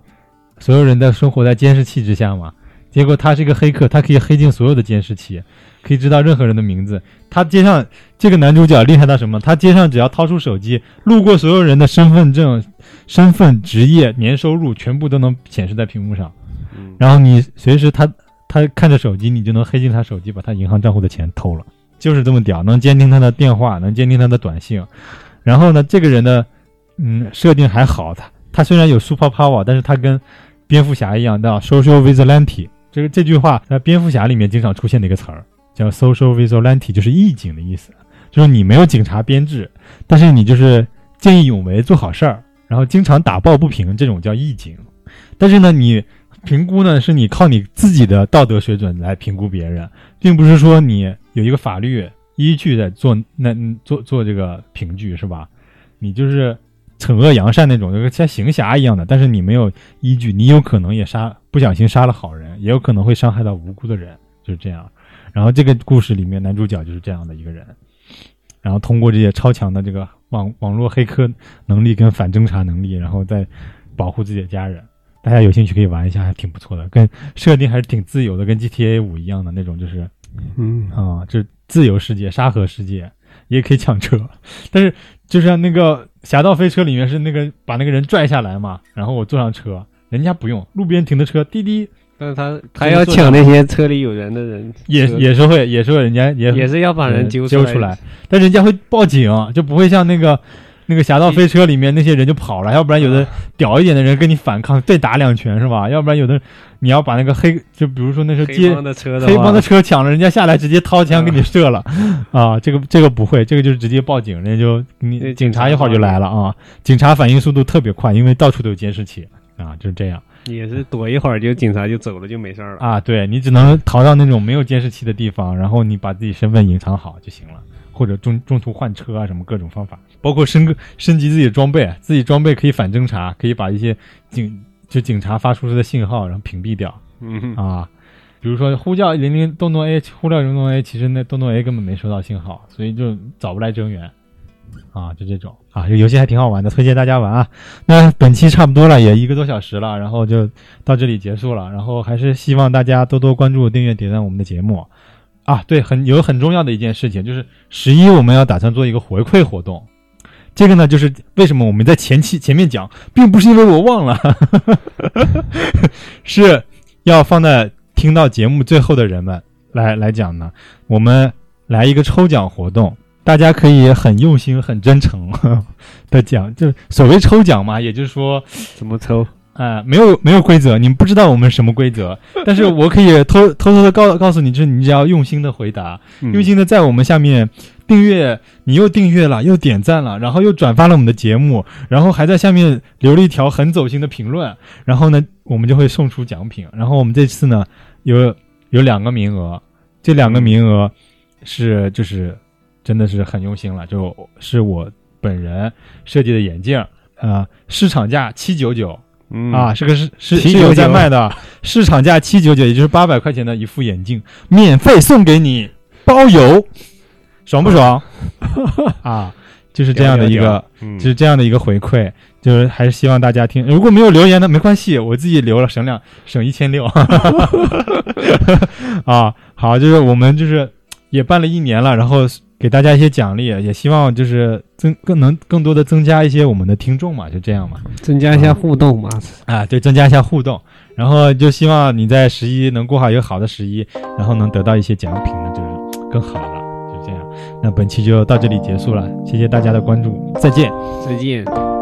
所有人在生活在监视器之下嘛，结果他是一个黑客，他可以黑进所有的监视器，可以知道任何人的名字。他街上这个男主角厉害到什么？他街上只要掏出手机，路过所有人的身份证、身份、职业、年收入，全部都能显示在屏幕上。嗯然后你随时他他看着手机，你就能黑进他手机，把他银行账户的钱偷了，就是这么屌，能监听他的电话，能监听他的短信。然后呢，这个人的嗯设定还好，他他虽然有 super power，但是他跟蝙蝠侠一样的 social vigilante。这个这句话在蝙蝠侠里面经常出现的一个词儿，叫 social vigilante，就是义警的意思，就是你没有警察编制，但是你就是见义勇为，做好事儿，然后经常打抱不平，这种叫义警。但是呢，你评估呢，是你靠你自己的道德水准来评估别人，并不是说你有一个法律依据在做那做做这个评据是吧？你就是惩恶扬善那种，就是像行侠一样的，但是你没有依据，你有可能也杀不小心杀了好人，也有可能会伤害到无辜的人，就是这样。然后这个故事里面男主角就是这样的一个人，然后通过这些超强的这个网网络黑客能力跟反侦查能力，然后再保护自己的家人。大家有兴趣可以玩一下，还挺不错的，跟设定还是挺自由的，跟 GTA 五一样的那种，就是嗯啊，就是自由世界、沙盒世界，也可以抢车。但是就像那个《侠盗飞车》里面是那个把那个人拽下来嘛，然后我坐上车，人家不用，路边停的车滴滴。但是他他要抢那些车里有人的人，也也是会也是会人家也也是要把人揪出揪出来，但人家会报警，就不会像那个那个《侠盗飞车》里面那些人就跑了，要不然有的屌一点的人跟你反抗，再打两拳是吧？要不然有的你要把那个黑，就比如说那时候黑帮的车的黑帮的车抢了，人家下来直接掏枪给你射了，啊，这个这个不会，这个就是直接报警，人家就你警察一会儿就来了啊，警察反应速度特别快，因为到处都有监视器啊，就是这样也是躲一会儿就警察就走了就没事儿了。啊，对你只能逃到那种没有监视器的地方，然后你把自己身份隐藏好就行了，或者中中途换车啊什么各种方法，包括升个升级自己的装备，自己装备可以反侦查，可以把一些警就警察发出的信号然后屏蔽掉。嗯，啊，比如说呼叫零零东东 A，呼叫零东 A，其实那东东 A 根本没收到信号，所以就找不来增援。啊，就这种啊，这游戏还挺好玩的，推荐大家玩啊。那本期差不多了，也一个多小时了，然后就到这里结束了。然后还是希望大家多多关注、订阅、点赞我们的节目啊。对，很有很重要的一件事情，就是十一我们要打算做一个回馈活动。这个呢，就是为什么我们在前期前面讲，并不是因为我忘了，是要放在听到节目最后的人们来来讲呢。我们来一个抽奖活动，大家可以很用心、很真诚 的讲，就所谓抽奖嘛，也就是说，怎么抽？啊、没有没有规则，你们不知道我们什么规则，但是我可以偷偷偷的告告诉你，就是你只要用心的回答，嗯用心的在我们下面订阅，你又订阅了，又点赞了，然后又转发了我们的节目，然后还在下面留了一条很走心的评论，然后呢，我们就会送出奖品。然后我们这次呢，有有两个名额，这两个名额是就是真的是很用心了，就是我本人设计的眼镜，啊、市场价七九九。嗯啊，是个是是是799有在卖的，市场价七九九，也就是八百块钱的一副眼镜，免费送给你，包邮，爽不爽？啊，就是这样的一个，嗯就是这样的一个回馈，就是还是希望大家听。如果没有留言的没关系，我自己留了，省两省一千六。啊，好，就是我们就是也办了一年了，然后给大家一些奖励，也希望就是增更能更多的增加一些我们的听众嘛，就这样嘛。增加一下互动嘛。啊，对，增加一下互动，然后就希望你在十一能过好一个好的十一，然后能得到一些奖品呢，就是更好了，就这样。那本期就到这里结束了，谢谢大家的关注，再见。再见。